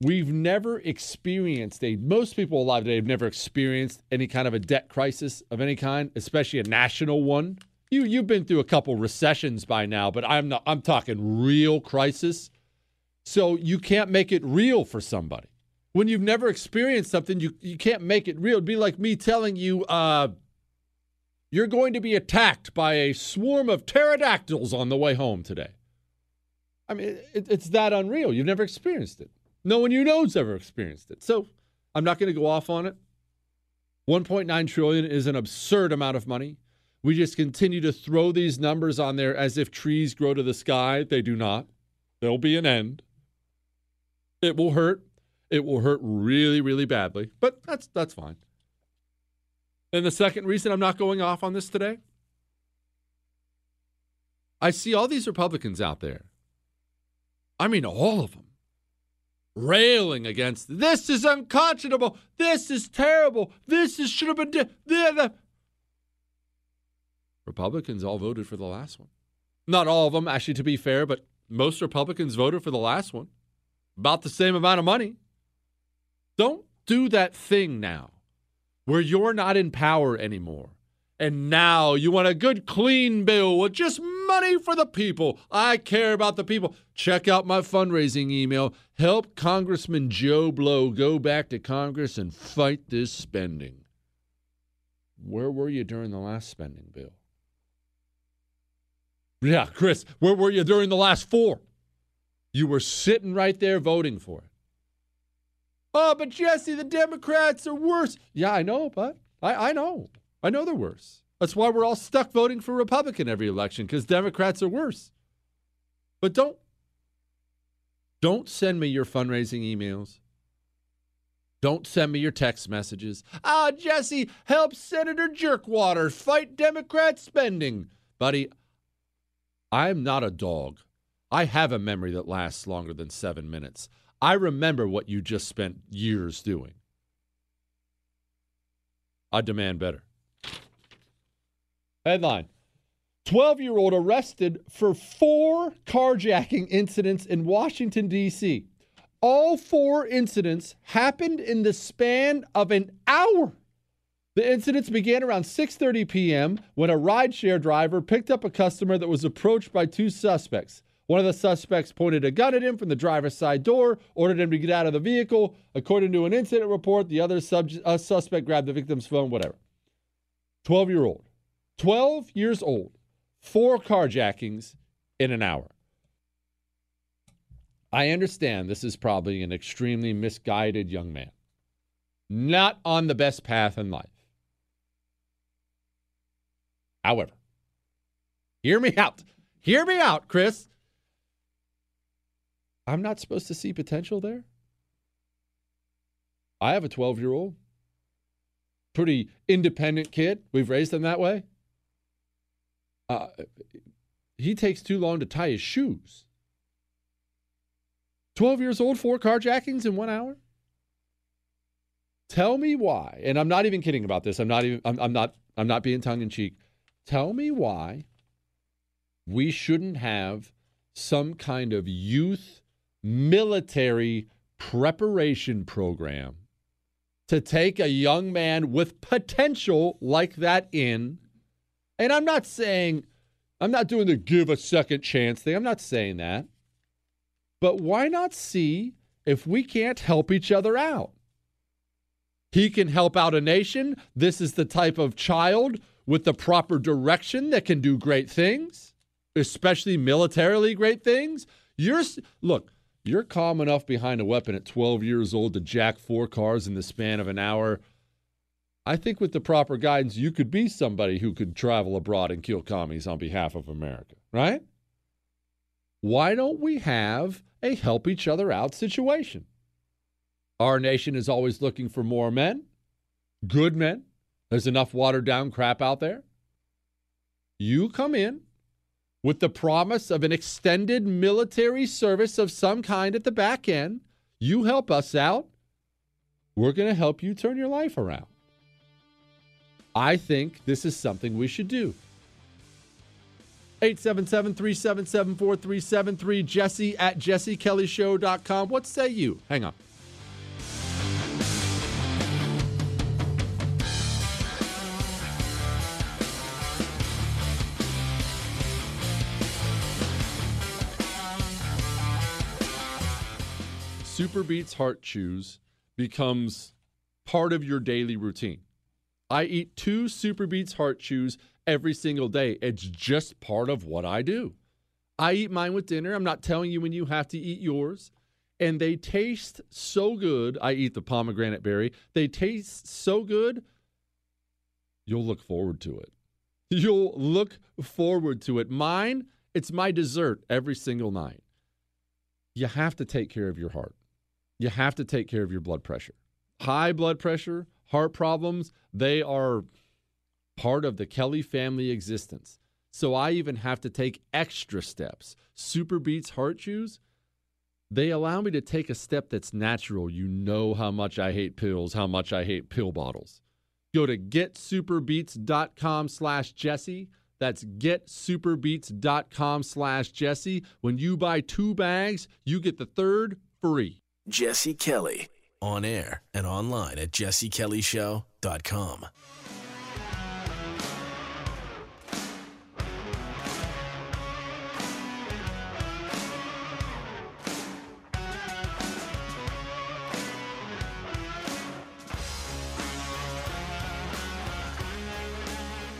we've never experienced a, most people alive today have never experienced any kind of a debt crisis of any kind, especially a national one. You, you've been through a couple recessions by now, but I'm not, I'm talking real crisis. So you can't make it real for somebody. When you've never experienced something, you, you can't make it real. It'd be like me telling you, uh, you're going to be attacked by a swarm of pterodactyls on the way home today. I mean, it, it's that unreal. You've never experienced it. No one you know's ever experienced it. So I'm not going to go off on it. 1.9 trillion is an absurd amount of money. We just continue to throw these numbers on there as if trees grow to the sky. They do not. There'll be an end. It will hurt. It will hurt really, really badly, but that's that's fine. And the second reason I'm not going off on this today, I see all these Republicans out there. I mean, all of them railing against this is unconscionable. This is terrible. This is should have been. The, Republicans all voted for the last one. Not all of them, actually, to be fair, but most Republicans voted for the last one. About the same amount of money. Don't do that thing now where you're not in power anymore. And now you want a good, clean bill with just money for the people. I care about the people. Check out my fundraising email. Help Congressman Joe Blow go back to Congress and fight this spending. Where were you during the last spending bill? Yeah, Chris, where were you during the last four? You were sitting right there voting for it. Oh, but Jesse, the Democrats are worse. Yeah, I know, but I, I know. I know they're worse. That's why we're all stuck voting for Republican every election, because Democrats are worse. But don't don't send me your fundraising emails. Don't send me your text messages. Ah, Jesse, help Senator Jerkwater fight Democrat spending. Buddy, I'm not a dog. I have a memory that lasts longer than seven minutes. I remember what you just spent years doing. I demand better. Headline 12 year old arrested for four carjacking incidents in Washington, D.C. All four incidents happened in the span of an hour. The incidents began around 6:30 p.m. when a rideshare driver picked up a customer that was approached by two suspects. One of the suspects pointed a gun at him from the driver's side door, ordered him to get out of the vehicle. According to an incident report, the other sub- uh, suspect grabbed the victim's phone, whatever. 12 year old. 12 years old. Four carjackings in an hour. I understand this is probably an extremely misguided young man, not on the best path in life. However, hear me out. Hear me out, Chris. I'm not supposed to see potential there. I have a 12 year old, pretty independent kid. We've raised him that way. Uh, he takes too long to tie his shoes. 12 years old, four carjackings in one hour? Tell me why, and I'm not even kidding about this. I'm not even I'm, I'm not I'm not being tongue in cheek. Tell me why we shouldn't have some kind of youth military preparation program to take a young man with potential like that in. And I'm not saying, I'm not doing the give a second chance thing. I'm not saying that. But why not see if we can't help each other out? He can help out a nation. This is the type of child with the proper direction that can do great things, especially militarily great things. You're look, you're calm enough behind a weapon at 12 years old to jack four cars in the span of an hour. I think with the proper guidance, you could be somebody who could travel abroad and kill commies on behalf of America, right? Why don't we have a help each other out situation? Our nation is always looking for more men, good men. There's enough watered down crap out there. You come in, with the promise of an extended military service of some kind at the back end. You help us out. We're going to help you turn your life around. I think this is something we should do. 877 377 4373, jesse at jessekellyshow.com. What say you? Hang on. SuperBeets Heart Chews becomes part of your daily routine. I eat two SuperBeets Heart Chews every single day. It's just part of what I do. I eat mine with dinner. I'm not telling you when you have to eat yours. And they taste so good. I eat the pomegranate berry. They taste so good, you'll look forward to it. You'll look forward to it. Mine, it's my dessert every single night. You have to take care of your heart you have to take care of your blood pressure. High blood pressure, heart problems, they are part of the Kelly family existence. So I even have to take extra steps. SuperBeets Heart Chews, they allow me to take a step that's natural. You know how much I hate pills, how much I hate pill bottles. Go to getsuperbeets.com slash Jesse. That's getsuperbeets.com slash Jesse. When you buy two bags, you get the third free. Jesse Kelly. On air and online at jessekellyshow.com.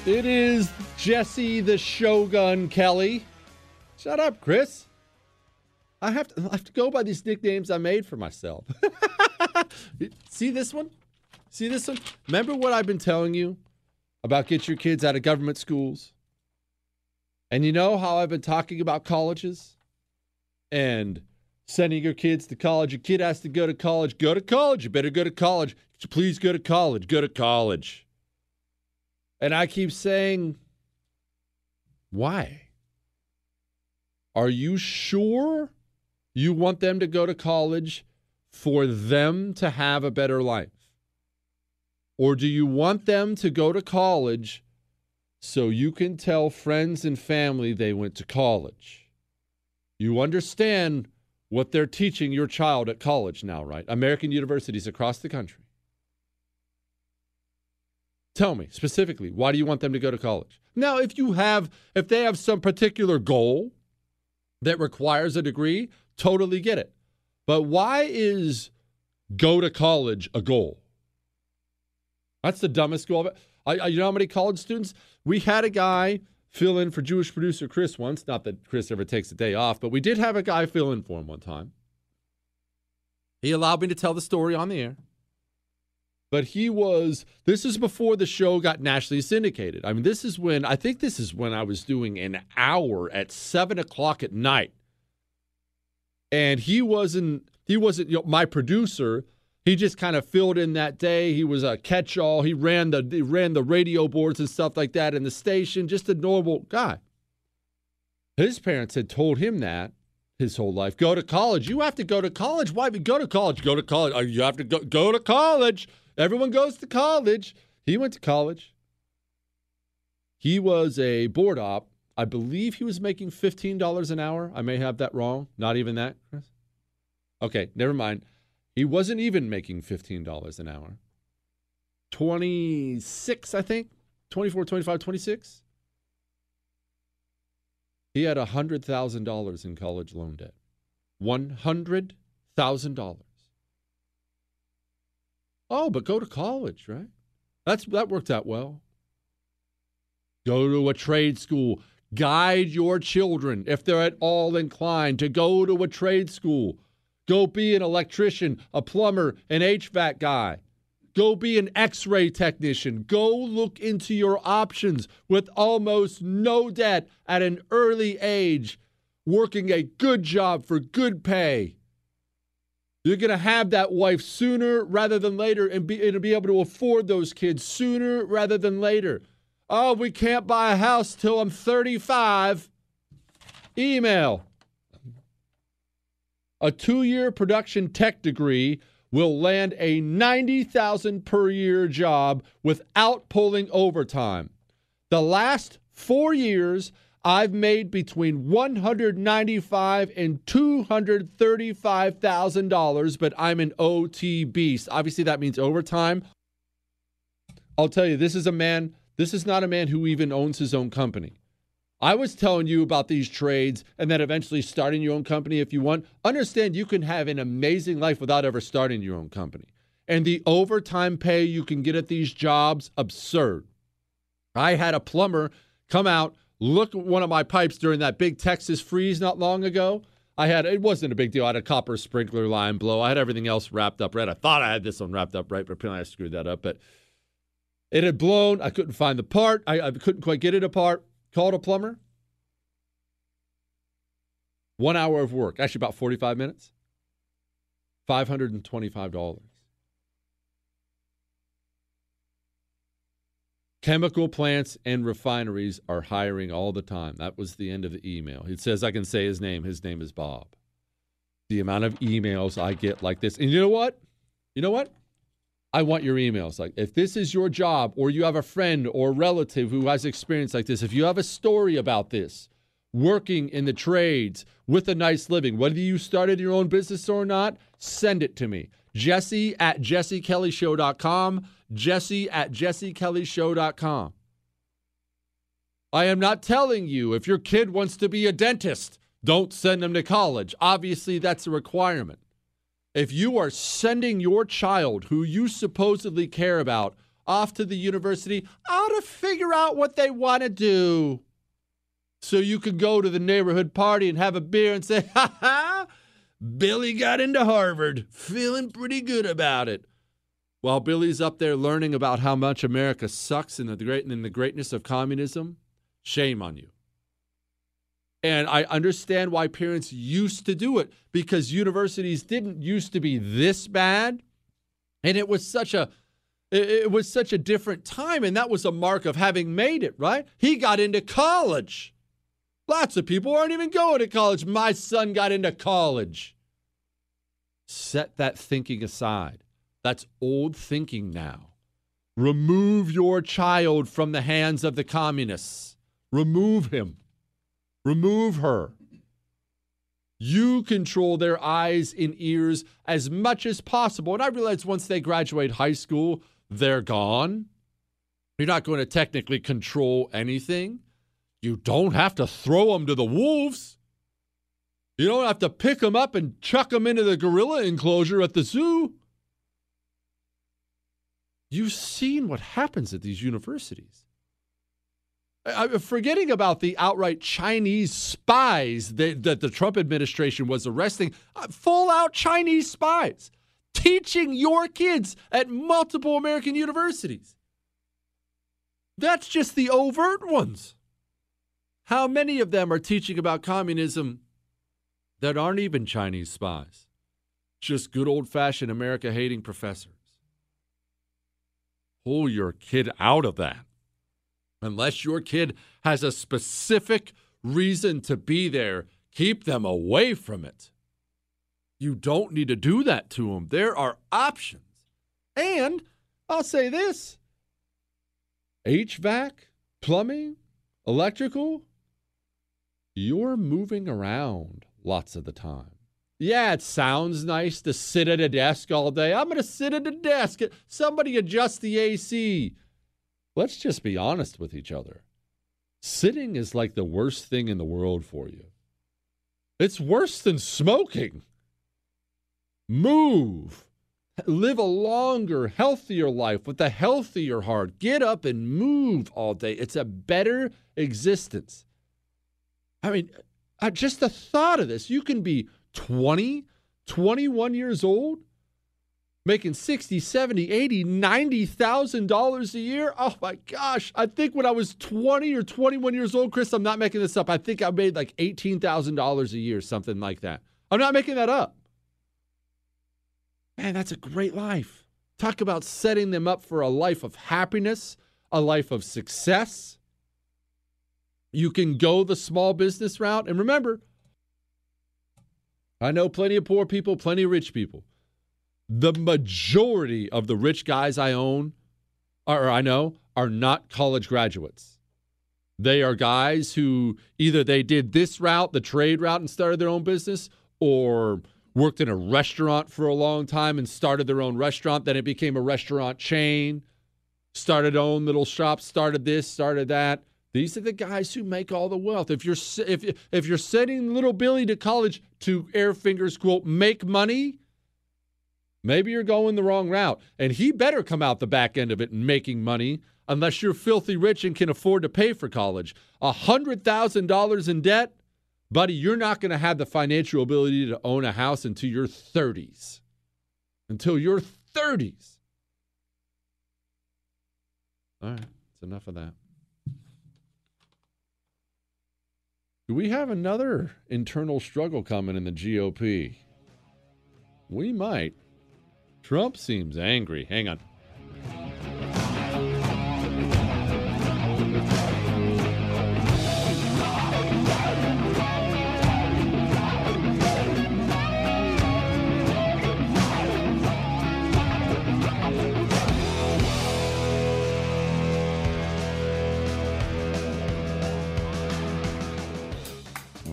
It is Jesse the Shogun Kelly. Shut up, Chris. I have to I have to go by these nicknames I made for myself. See this one? See this one? Remember what I've been telling you about get your kids out of government schools? And you know how I've been talking about colleges and sending your kids to college. Your kid has to go to college. Go to college. You better go to college. Please go to college. Go to college. And I keep saying, why? Are you sure you want them to go to college for them to have a better life? Or do you want them to go to college so you can tell friends and family they went to college? You understand what they're teaching your child at college now, right? American universities across the country. Tell me specifically, why do you want them to go to college? Now, if you have, if they have some particular goal that requires a degree, totally get it. But why is go to college a goal? That's the dumbest goal. I, I, you know how many college students? We had a guy fill in for Jewish producer Chris once. Not that Chris ever takes a day off, but we did have a guy fill in for him one time. He allowed me to tell the story on the air but he was this is before the show got nationally syndicated i mean this is when i think this is when i was doing an hour at seven o'clock at night and he wasn't he wasn't you know, my producer. He just kind of filled in that day. He was a catch-all. He ran the he ran the radio boards and stuff like that in the station. Just a normal guy. His parents had told him that his whole life. Go to college. You have to go to college. Why go to college? Go to college. Oh, you have to go, go to college. Everyone goes to college. He went to college. He was a board op. I believe he was making $15 an hour. I may have that wrong. Not even that, Chris? Okay, never mind. He wasn't even making $15 an hour. 26, I think. 24, 25, 26. He had $100,000 in college loan debt. $100,000. Oh, but go to college, right? That's that worked out well. Go to a trade school. Guide your children if they're at all inclined to go to a trade school. Go be an electrician, a plumber, an HVAC guy. Go be an x ray technician. Go look into your options with almost no debt at an early age, working a good job for good pay. You're going to have that wife sooner rather than later and be, and be able to afford those kids sooner rather than later. Oh, we can't buy a house till I'm 35. Email. A two year production tech degree will land a 90,000 per year job without pulling overtime. The last four years, I've made between $195 and $235,000, but I'm an OT beast. Obviously, that means overtime. I'll tell you, this is a man, this is not a man who even owns his own company. I was telling you about these trades and then eventually starting your own company if you want. Understand you can have an amazing life without ever starting your own company. And the overtime pay you can get at these jobs, absurd. I had a plumber come out Look at one of my pipes during that big Texas freeze not long ago. I had it wasn't a big deal. I had a copper sprinkler line blow. I had everything else wrapped up right. I thought I had this one wrapped up right, but apparently I screwed that up. But it had blown. I couldn't find the part. I, I couldn't quite get it apart. Called a plumber. One hour of work, actually about 45 minutes. $525. Chemical plants and refineries are hiring all the time. That was the end of the email. It says I can say his name. His name is Bob. The amount of emails I get like this. And you know what? You know what? I want your emails. Like, if this is your job, or you have a friend or relative who has experience like this, if you have a story about this, working in the trades with a nice living, whether you started your own business or not, send it to me. Jesse at jessekellyshow.com. Jesse at jessekellyshow.com. I am not telling you if your kid wants to be a dentist, don't send them to college. Obviously, that's a requirement. If you are sending your child, who you supposedly care about, off to the university, how to figure out what they want to do. So you could go to the neighborhood party and have a beer and say, ha ha, Billy got into Harvard, feeling pretty good about it. While Billy's up there learning about how much America sucks and the great and the greatness of communism, shame on you. And I understand why parents used to do it because universities didn't used to be this bad. And it was such a it was such a different time and that was a mark of having made it, right? He got into college. Lots of people aren't even going to college. My son got into college. Set that thinking aside. That's old thinking now. Remove your child from the hands of the communists. Remove him. Remove her. You control their eyes and ears as much as possible. And I realize once they graduate high school, they're gone. You're not going to technically control anything. You don't have to throw them to the wolves. You don't have to pick them up and chuck them into the gorilla enclosure at the zoo. You've seen what happens at these universities. I'm forgetting about the outright Chinese spies that, that the Trump administration was arresting, uh, full out Chinese spies teaching your kids at multiple American universities. That's just the overt ones. How many of them are teaching about communism that aren't even Chinese spies? Just good old fashioned America hating professors. Pull your kid out of that. Unless your kid has a specific reason to be there, keep them away from it. You don't need to do that to them. There are options. And I'll say this HVAC, plumbing, electrical, you're moving around lots of the time. Yeah, it sounds nice to sit at a desk all day. I'm going to sit at a desk. Somebody adjust the AC. Let's just be honest with each other. Sitting is like the worst thing in the world for you. It's worse than smoking. Move. Live a longer, healthier life with a healthier heart. Get up and move all day. It's a better existence. I mean, just the thought of this. You can be 20, 21 years old, making 60, 70, 80, 90,000 dollars a year. Oh my gosh. I think when I was 20 or 21 years old, Chris, I'm not making this up. I think I made like $18,000 a year, something like that. I'm not making that up. Man, that's a great life. Talk about setting them up for a life of happiness, a life of success. You can go the small business route. And remember, I know plenty of poor people, plenty of rich people. The majority of the rich guys I own, or I know, are not college graduates. They are guys who either they did this route, the trade route, and started their own business, or worked in a restaurant for a long time and started their own restaurant. Then it became a restaurant chain, started own little shops, started this, started that. These are the guys who make all the wealth. If you're if if you're sending little Billy to college to air fingers quote make money, maybe you're going the wrong route. And he better come out the back end of it and making money unless you're filthy rich and can afford to pay for college. A hundred thousand dollars in debt buddy, you're not going to have the financial ability to own a house until your 30s. Until your 30s. All right, it's enough of that. Do we have another internal struggle coming in the GOP? We might. Trump seems angry. Hang on.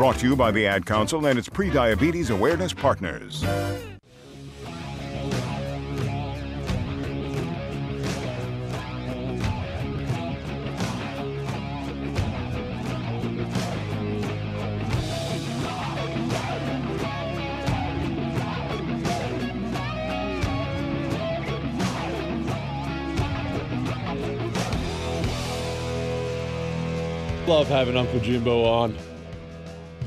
Brought to you by the Ad Council and its pre-diabetes awareness partners. Love having Uncle Jimbo on.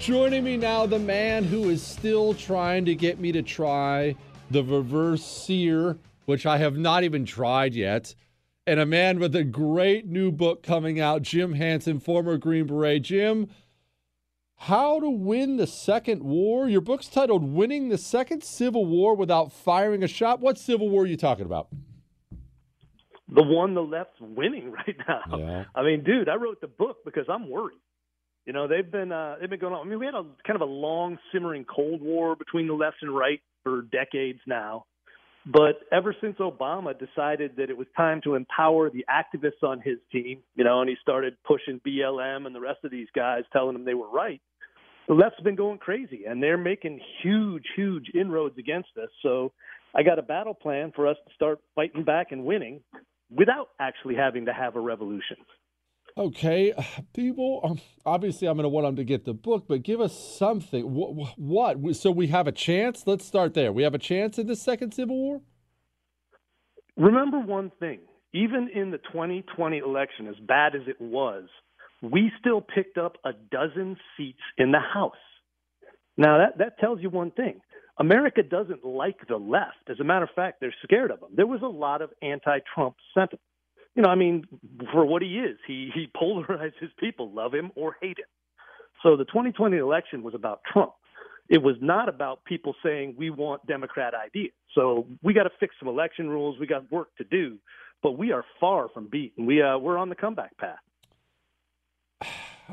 Joining me now, the man who is still trying to get me to try the reverse sear, which I have not even tried yet, and a man with a great new book coming out, Jim Hanson, former Green Beret. Jim, How to Win the Second War? Your book's titled Winning the Second Civil War Without Firing a Shot. What Civil War are you talking about? the one the left's winning right now. Yeah. I mean, dude, I wrote the book because I'm worried. You know, they've been uh, they've been going on. I mean, we had a kind of a long simmering cold war between the left and right for decades now. But ever since Obama decided that it was time to empower the activists on his team, you know, and he started pushing BLM and the rest of these guys, telling them they were right, the left's been going crazy and they're making huge, huge inroads against us. So I got a battle plan for us to start fighting back and winning without actually having to have a revolution. Okay, people. Um, obviously, I'm going to want them to get the book, but give us something. What, what? So we have a chance. Let's start there. We have a chance in the second Civil War. Remember one thing: even in the 2020 election, as bad as it was, we still picked up a dozen seats in the House. Now that that tells you one thing. America doesn't like the left. As a matter of fact, they're scared of them. There was a lot of anti-Trump sentiment. You know, I mean, for what he is, he he polarizes people, love him or hate him. So the 2020 election was about Trump. It was not about people saying we want Democrat ideas. So we got to fix some election rules. We got work to do, but we are far from beaten. We uh, we're on the comeback path.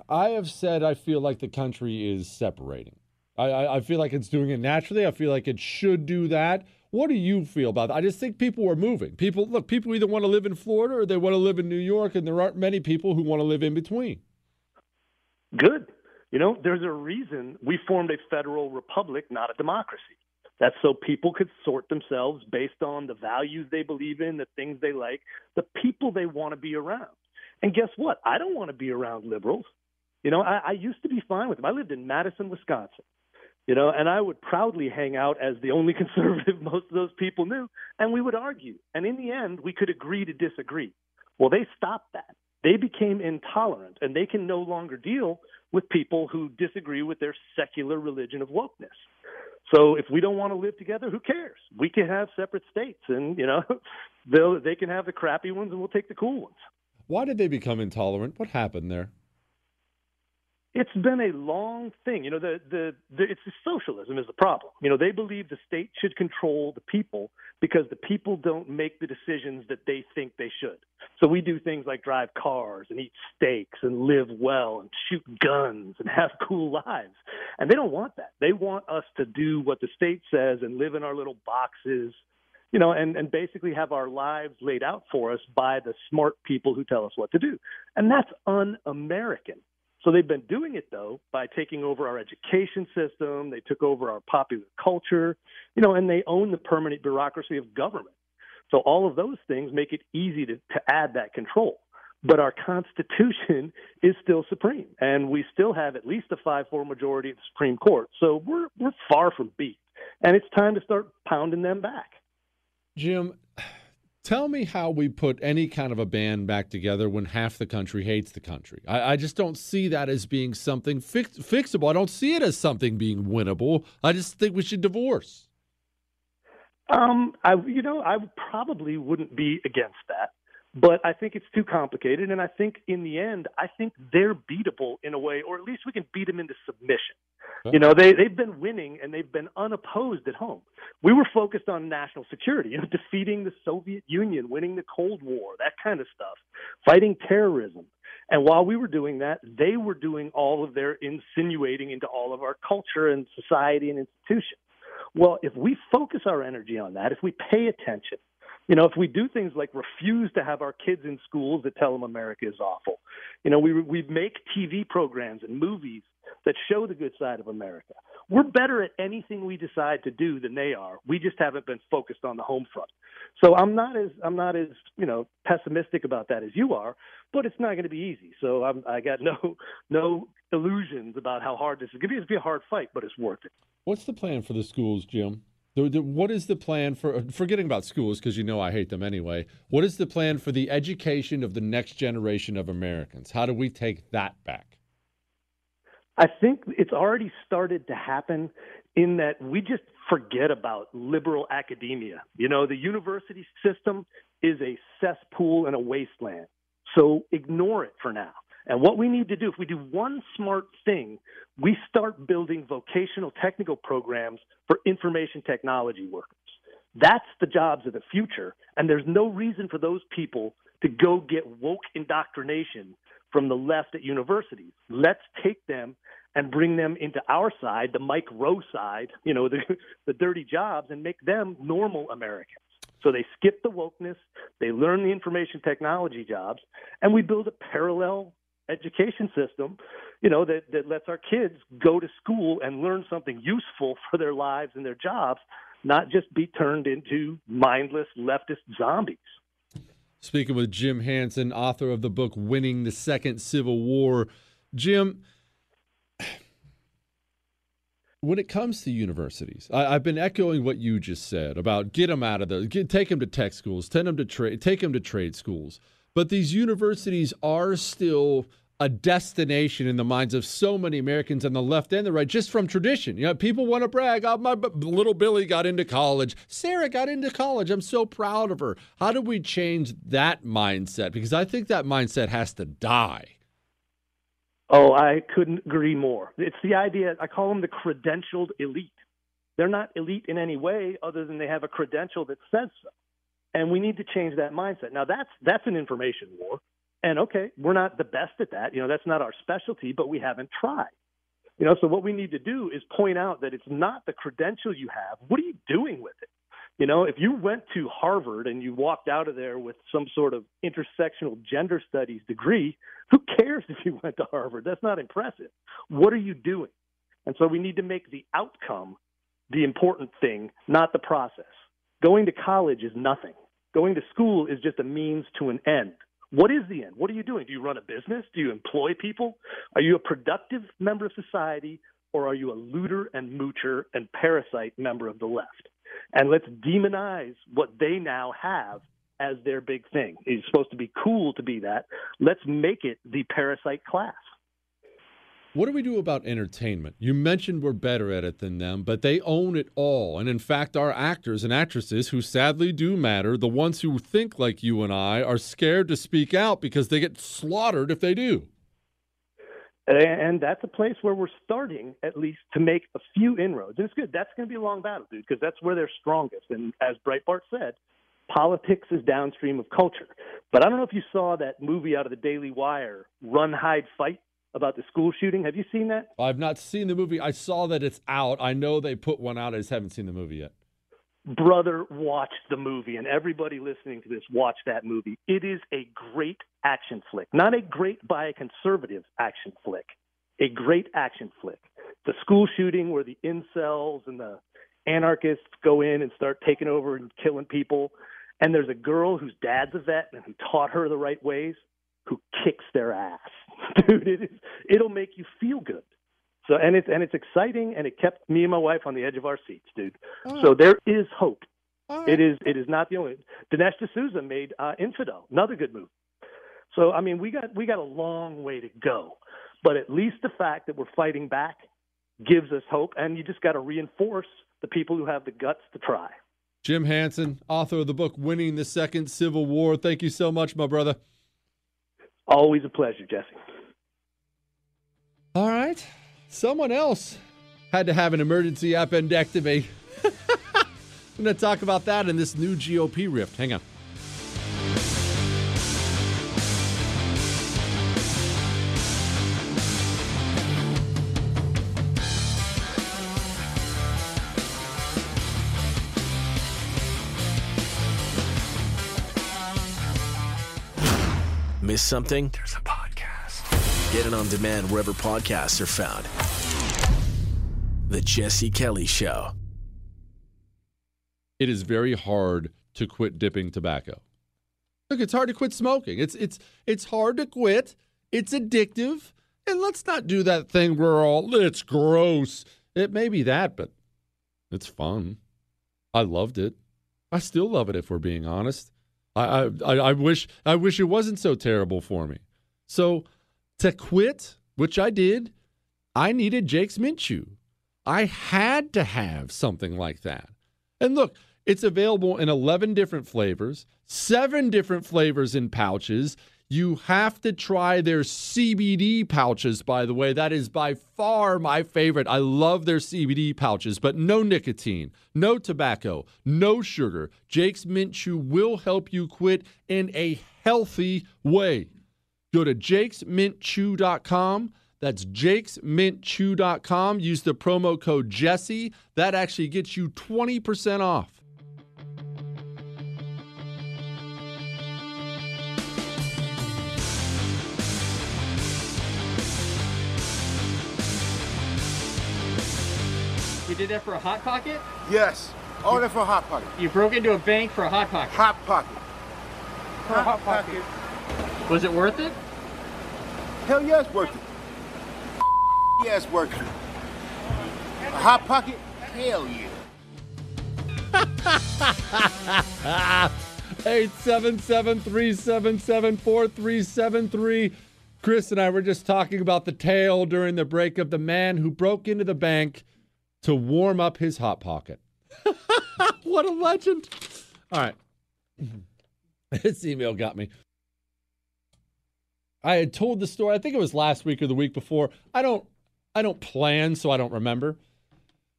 I have said I feel like the country is separating. I, I, I feel like it's doing it naturally. I feel like it should do that. What do you feel about that? I just think people are moving. People look, people either want to live in Florida or they want to live in New York, and there aren't many people who want to live in between. Good. You know, there's a reason we formed a federal republic, not a democracy. That's so people could sort themselves based on the values they believe in, the things they like, the people they want to be around. And guess what? I don't want to be around liberals. You know, I, I used to be fine with them. I lived in Madison, Wisconsin you know, and I would proudly hang out as the only conservative most of those people knew, and we would argue. And in the end, we could agree to disagree. Well, they stopped that. They became intolerant, and they can no longer deal with people who disagree with their secular religion of wokeness. So if we don't want to live together, who cares? We can have separate states, and you know, they they can have the crappy ones, and we'll take the cool ones. Why did they become intolerant? What happened there? It's been a long thing. You know, the, the, the it's the socialism is the problem. You know, they believe the state should control the people because the people don't make the decisions that they think they should. So we do things like drive cars and eat steaks and live well and shoot guns and have cool lives. And they don't want that. They want us to do what the state says and live in our little boxes you know, and, and basically have our lives laid out for us by the smart people who tell us what to do. And that's un American. So they've been doing it though by taking over our education system. They took over our popular culture, you know, and they own the permanent bureaucracy of government. So all of those things make it easy to, to add that control. But our Constitution is still supreme, and we still have at least a 5 4 majority of the Supreme Court. So we're, we're far from beat. and it's time to start pounding them back. Jim, tell me how we put any kind of a band back together when half the country hates the country. I, I just don't see that as being something fix, fixable. I don't see it as something being winnable. I just think we should divorce. Um, I you know I probably wouldn't be against that, but I think it's too complicated, and I think in the end I think they're beatable in a way, or at least we can beat them into submission. You know, they they've been winning and they've been unopposed at home. We were focused on national security, you know, defeating the Soviet Union, winning the Cold War, that kind of stuff, fighting terrorism. And while we were doing that, they were doing all of their insinuating into all of our culture and society and institutions. Well, if we focus our energy on that, if we pay attention, you know, if we do things like refuse to have our kids in schools that tell them America is awful, you know, we we make TV programs and movies that show the good side of America. We're better at anything we decide to do than they are. We just haven't been focused on the home front. So I'm not as I'm not as you know pessimistic about that as you are, but it's not going to be easy. So I'm, I got no no illusions about how hard this is going to be. It's going to be a hard fight, but it's worth it. What's the plan for the schools, Jim? The- the- What is the plan for uh, forgetting about schools because you know I hate them anyway? What is the plan for the education of the next generation of Americans? How do we take that back? I think it's already started to happen in that we just forget about liberal academia. You know, the university system is a cesspool and a wasteland. So ignore it for now. And what we need to do, if we do one smart thing, we start building vocational technical programs for information technology workers. That's the jobs of the future. And there's no reason for those people to go get woke indoctrination from the left at universities. Let's take them and bring them into our side, the Mike Rowe side, you know, the, the dirty jobs, and make them normal Americans. So they skip the wokeness, they learn the information technology jobs, and we build a parallel education system, you know, that, that lets our kids go to school and learn something useful for their lives and their jobs, not just be turned into mindless leftist zombies. Speaking with Jim Hanson, author of the book Winning the Second Civil War. Jim, when it comes to universities, I, I've been echoing what you just said about get them out of the, get, take them to tech schools, take them to trade, take them to trade schools. But these universities are still a destination in the minds of so many Americans on the left and the right, just from tradition. You know, people want to brag. Oh, my b- little Billy got into college. Sarah got into college. I'm so proud of her. How do we change that mindset? Because I think that mindset has to die. Oh, I couldn't agree more. It's the idea, I call them the credentialed elite. They're not elite in any way other than they have a credential that says so. And we need to change that mindset. Now that's that's an information war. And okay, we're not the best at that. You know, that's not our specialty, but we haven't tried. You know, so what we need to do is point out that it's not the credential you have. What are you doing with it? You know, if you went to Harvard and you walked out of there with some sort of intersectional gender studies degree, who cares if you went to Harvard? That's not impressive. What are you doing? And so we need to make the outcome the important thing, not the process. Going to college is nothing. Going to school is just a means to an end. What is the end? What are you doing? Do you run a business? Do you employ people? Are you a productive member of society or are you a looter and moocher and parasite member of the left? And let's demonize what they now have as their big thing. It's supposed to be cool to be that. Let's make it the parasite class. What do we do about entertainment? You mentioned we're better at it than them, but they own it all. And in fact, our actors and actresses, who sadly do matter, the ones who think like you and I, are scared to speak out because they get slaughtered if they do. And that's a place where we're starting, at least, to make a few inroads. And it's good. That's going to be a long battle, dude, because that's where they're strongest. And as Breitbart said, politics is downstream of culture. But I don't know if you saw that movie out of the Daily Wire, Run, Hide, Fight, about the school shooting. Have you seen that? I've not seen the movie. I saw that it's out. I know they put one out. I just haven't seen the movie yet. Brother, watch the movie, and everybody listening to this, watch that movie. It is a great action flick. Not a great by a conservative action flick, a great action flick. The school shooting where the incels and the anarchists go in and start taking over and killing people. And there's a girl whose dad's a vet and who taught her the right ways who kicks their ass. Dude, it is, it'll make you feel good. So and it's and it's exciting, and it kept me and my wife on the edge of our seats, dude. Oh. So there is hope. All right. It is it is not the only. Dinesh D'Souza made uh, Infidel, another good movie. So I mean, we got we got a long way to go, but at least the fact that we're fighting back gives us hope, and you just got to reinforce the people who have the guts to try. Jim Hanson, author of the book Winning the Second Civil War. Thank you so much, my brother. Always a pleasure, Jesse. All right. Someone else had to have an emergency appendectomy. I'm going to talk about that in this new GOP rift. Hang on. Miss something? There's a podcast. Get it on demand wherever podcasts are found. The Jesse Kelly Show. It is very hard to quit dipping tobacco. Look, it's hard to quit smoking. It's it's it's hard to quit. It's addictive. And let's not do that thing where we're all it's gross. It may be that, but it's fun. I loved it. I still love it if we're being honest. I, I, I wish I wish it wasn't so terrible for me. So to quit, which I did, I needed Jake's Mint Chew. I had to have something like that. And look, it's available in 11 different flavors, seven different flavors in pouches. You have to try their CBD pouches, by the way. That is by far my favorite. I love their CBD pouches, but no nicotine, no tobacco, no sugar. Jake's Mint Chew will help you quit in a healthy way. Go to jakesmintchew.com. That's jakesmintchew.com. Use the promo code Jesse. That actually gets you 20% off. Did that for a hot pocket? Yes. All that for a hot pocket. You broke into a bank for a hot pocket. Hot pocket. For a hot pocket. Was it worth it? Hell yeah, it's worth it. Yeah, it's worth it. A hot pocket? Hell yeah. 877-377-4373. Chris and I were just talking about the tale during the break of the man who broke into the bank to warm up his hot pocket. what a legend. All right. this email got me. I had told the story, I think it was last week or the week before. I don't I don't plan, so I don't remember.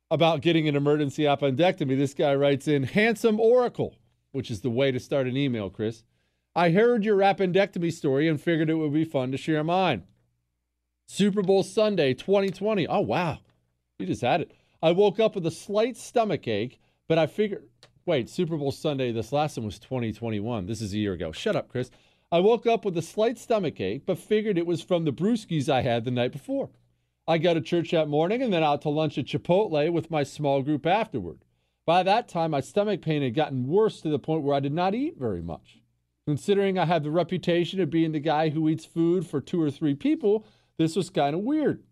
About getting an emergency appendectomy. This guy writes in handsome oracle, which is the way to start an email, Chris. I heard your appendectomy story and figured it would be fun to share mine. Super Bowl Sunday 2020. Oh wow. You just had it. I woke up with a slight stomach ache, but I figured wait, Super Bowl Sunday, this last one was 2021. This is a year ago. Shut up, Chris. I woke up with a slight stomach ache, but figured it was from the brewskis I had the night before. I got to church that morning and then out to lunch at Chipotle with my small group afterward. By that time, my stomach pain had gotten worse to the point where I did not eat very much. Considering I have the reputation of being the guy who eats food for two or three people, this was kind of weird.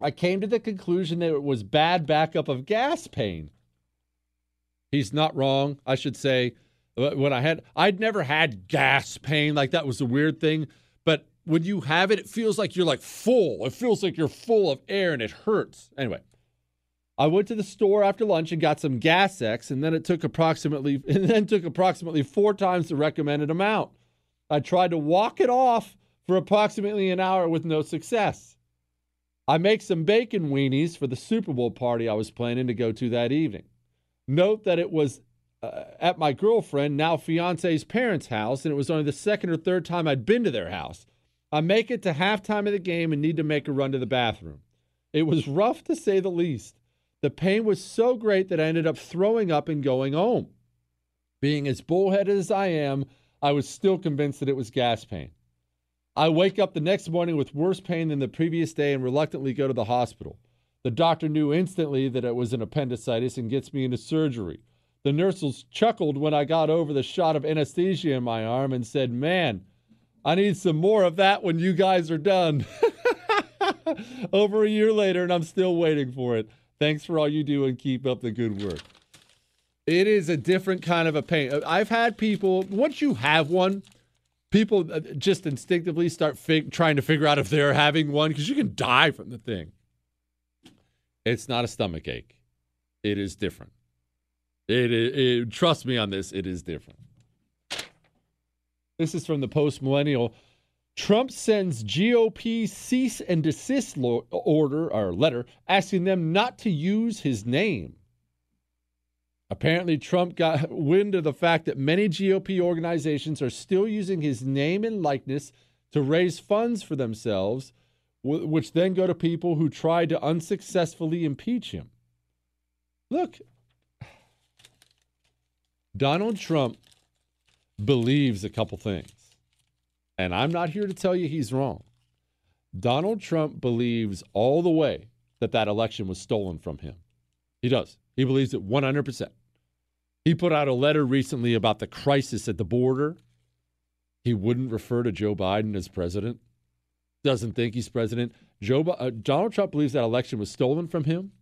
I came to the conclusion that it was bad backup of gas pain. He's not wrong, I should say. When I had, I'd never had gas pain like that was a weird thing. But when you have it, it feels like you're like full. It feels like you're full of air and it hurts. Anyway, I went to the store after lunch and got some Gas X, and then it took approximately and then took approximately four times the recommended amount. I tried to walk it off for approximately an hour with no success. I make some bacon weenies for the Super Bowl party I was planning to go to that evening. Note that it was uh, at my girlfriend, now fiance's parents' house, and it was only the second or third time I'd been to their house. I make it to halftime of the game and need to make a run to the bathroom. It was rough to say the least. The pain was so great that I ended up throwing up and going home. Being as bullheaded as I am, I was still convinced that it was gas pain. I wake up the next morning with worse pain than the previous day and reluctantly go to the hospital. The doctor knew instantly that it was an appendicitis and gets me into surgery. The nurses chuckled when I got over the shot of anesthesia in my arm and said, Man, I need some more of that when you guys are done. Over a year later, and I'm still waiting for it. Thanks for all you do and keep up the good work. It is a different kind of a pain. I've had people, once you have one, people uh, just instinctively start fig- trying to figure out if they're having one because you can die from the thing. It's not a stomach ache. It is different. It, it, it trust me on this. It is different. This is from the post millennial. Trump sends GOP cease and desist lo- order or letter asking them not to use his name. Apparently, Trump got wind of the fact that many GOP organizations are still using his name and likeness to raise funds for themselves, which then go to people who tried to unsuccessfully impeach him. Look, Donald Trump believes a couple things. And I'm not here to tell you he's wrong. Donald Trump believes all the way that that election was stolen from him. He does. He believes it 100%. He put out a letter recently about the crisis at the border. He wouldn't refer to Joe Biden as president. Doesn't think he's president. Joe uh, Donald Trump believes that election was stolen from him.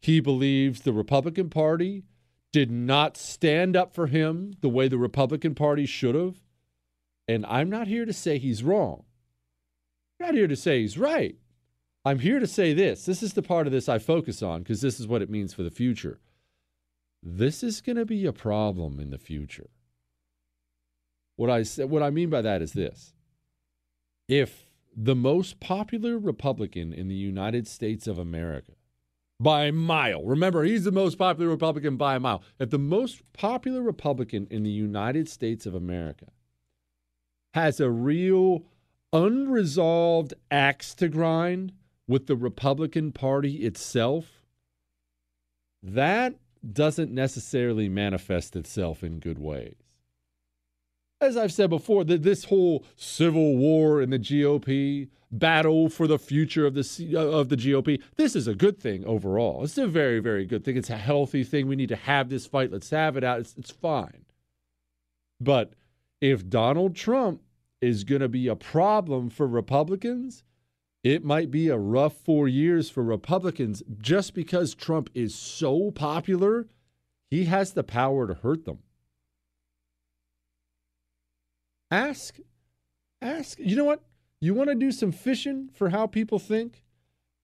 He believes the Republican Party did not stand up for him the way the Republican Party should have. And I'm not here to say he's wrong. I'm not here to say he's right. I'm here to say this. This is the part of this I focus on because this is what it means for the future. This is going to be a problem in the future. What I what I mean by that is this. If the most popular Republican in the United States of America by a mile. Remember, he's the most popular Republican by a mile. If the most popular Republican in the United States of America has a real unresolved axe to grind with the Republican Party itself, that doesn't necessarily manifest itself in good ways. As I've said before, that this whole civil war in the GOP, battle for the future of the uh, of the GOP, this is a good thing overall. It's a very very good thing. It's a healthy thing. We need to have this fight. Let's have it out. It's, it's fine. But if Donald Trump is going to be a problem for Republicans, it might be a rough four years for Republicans just because Trump is so popular. He has the power to hurt them. Ask, ask. You know what? You want to do some fishing for how people think?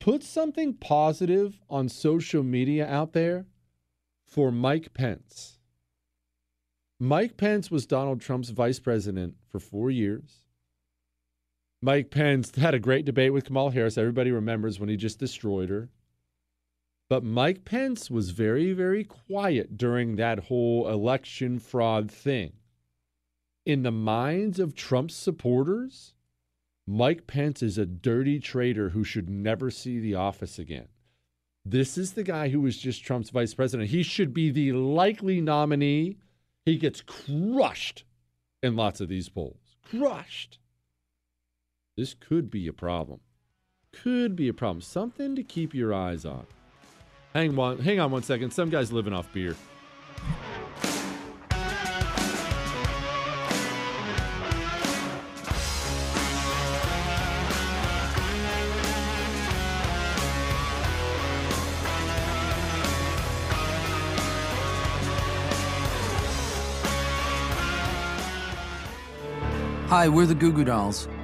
Put something positive on social media out there for Mike Pence. Mike Pence was Donald Trump's vice president for four years. Mike Pence had a great debate with Kamala Harris. Everybody remembers when he just destroyed her. But Mike Pence was very, very quiet during that whole election fraud thing. In the minds of Trump's supporters, Mike Pence is a dirty traitor who should never see the office again. This is the guy who was just Trump's vice president. He should be the likely nominee. He gets crushed in lots of these polls. Crushed. This could be a problem. Could be a problem. Something to keep your eyes on. Hang on, hang on one second. Some guy's living off beer. Hi, we're the Goo Goo Dolls.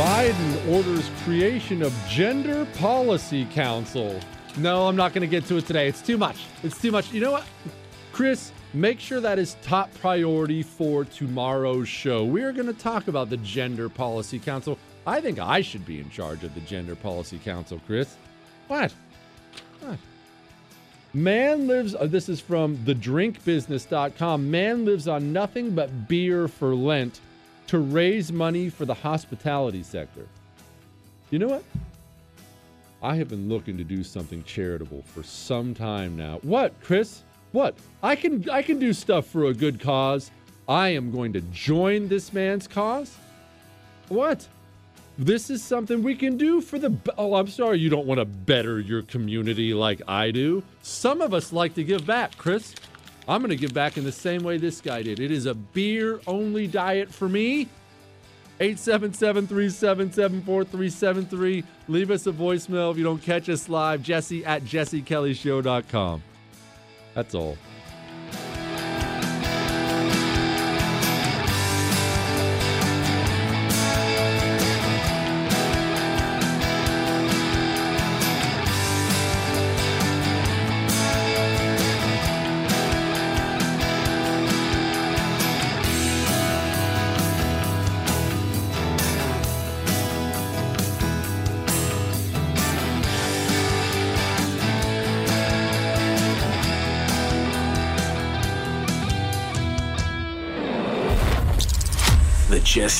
Biden orders creation of Gender Policy Council. No, I'm not going to get to it today. It's too much. It's too much. You know what? Chris, make sure that is top priority for tomorrow's show. We are going to talk about the Gender Policy Council. I think I should be in charge of the Gender Policy Council, Chris. What? What? Man lives, uh, this is from thedrinkbusiness.com. Man lives on nothing but beer for Lent to raise money for the hospitality sector. You know what? I have been looking to do something charitable for some time now. What, Chris? What? I can I can do stuff for a good cause. I am going to join this man's cause? What? This is something we can do for the Oh, I'm sorry you don't want to better your community like I do. Some of us like to give back, Chris. I'm going to give back in the same way this guy did. It is a beer only diet for me. 877 377 4373. Leave us a voicemail if you don't catch us live. Jesse at jessekellyshow.com. That's all.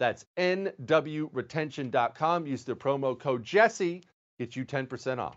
That's NWRetention.com. Use the promo code Jesse, get you 10% off.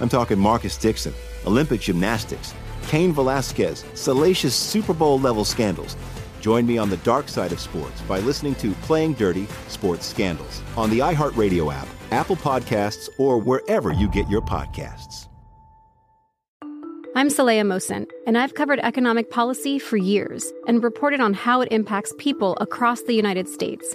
I'm talking Marcus Dixon, Olympic gymnastics, Cain Velasquez, salacious Super Bowl level scandals. Join me on the dark side of sports by listening to Playing Dirty Sports Scandals on the iHeartRadio app, Apple Podcasts, or wherever you get your podcasts. I'm Saleha Mohsin, and I've covered economic policy for years and reported on how it impacts people across the United States.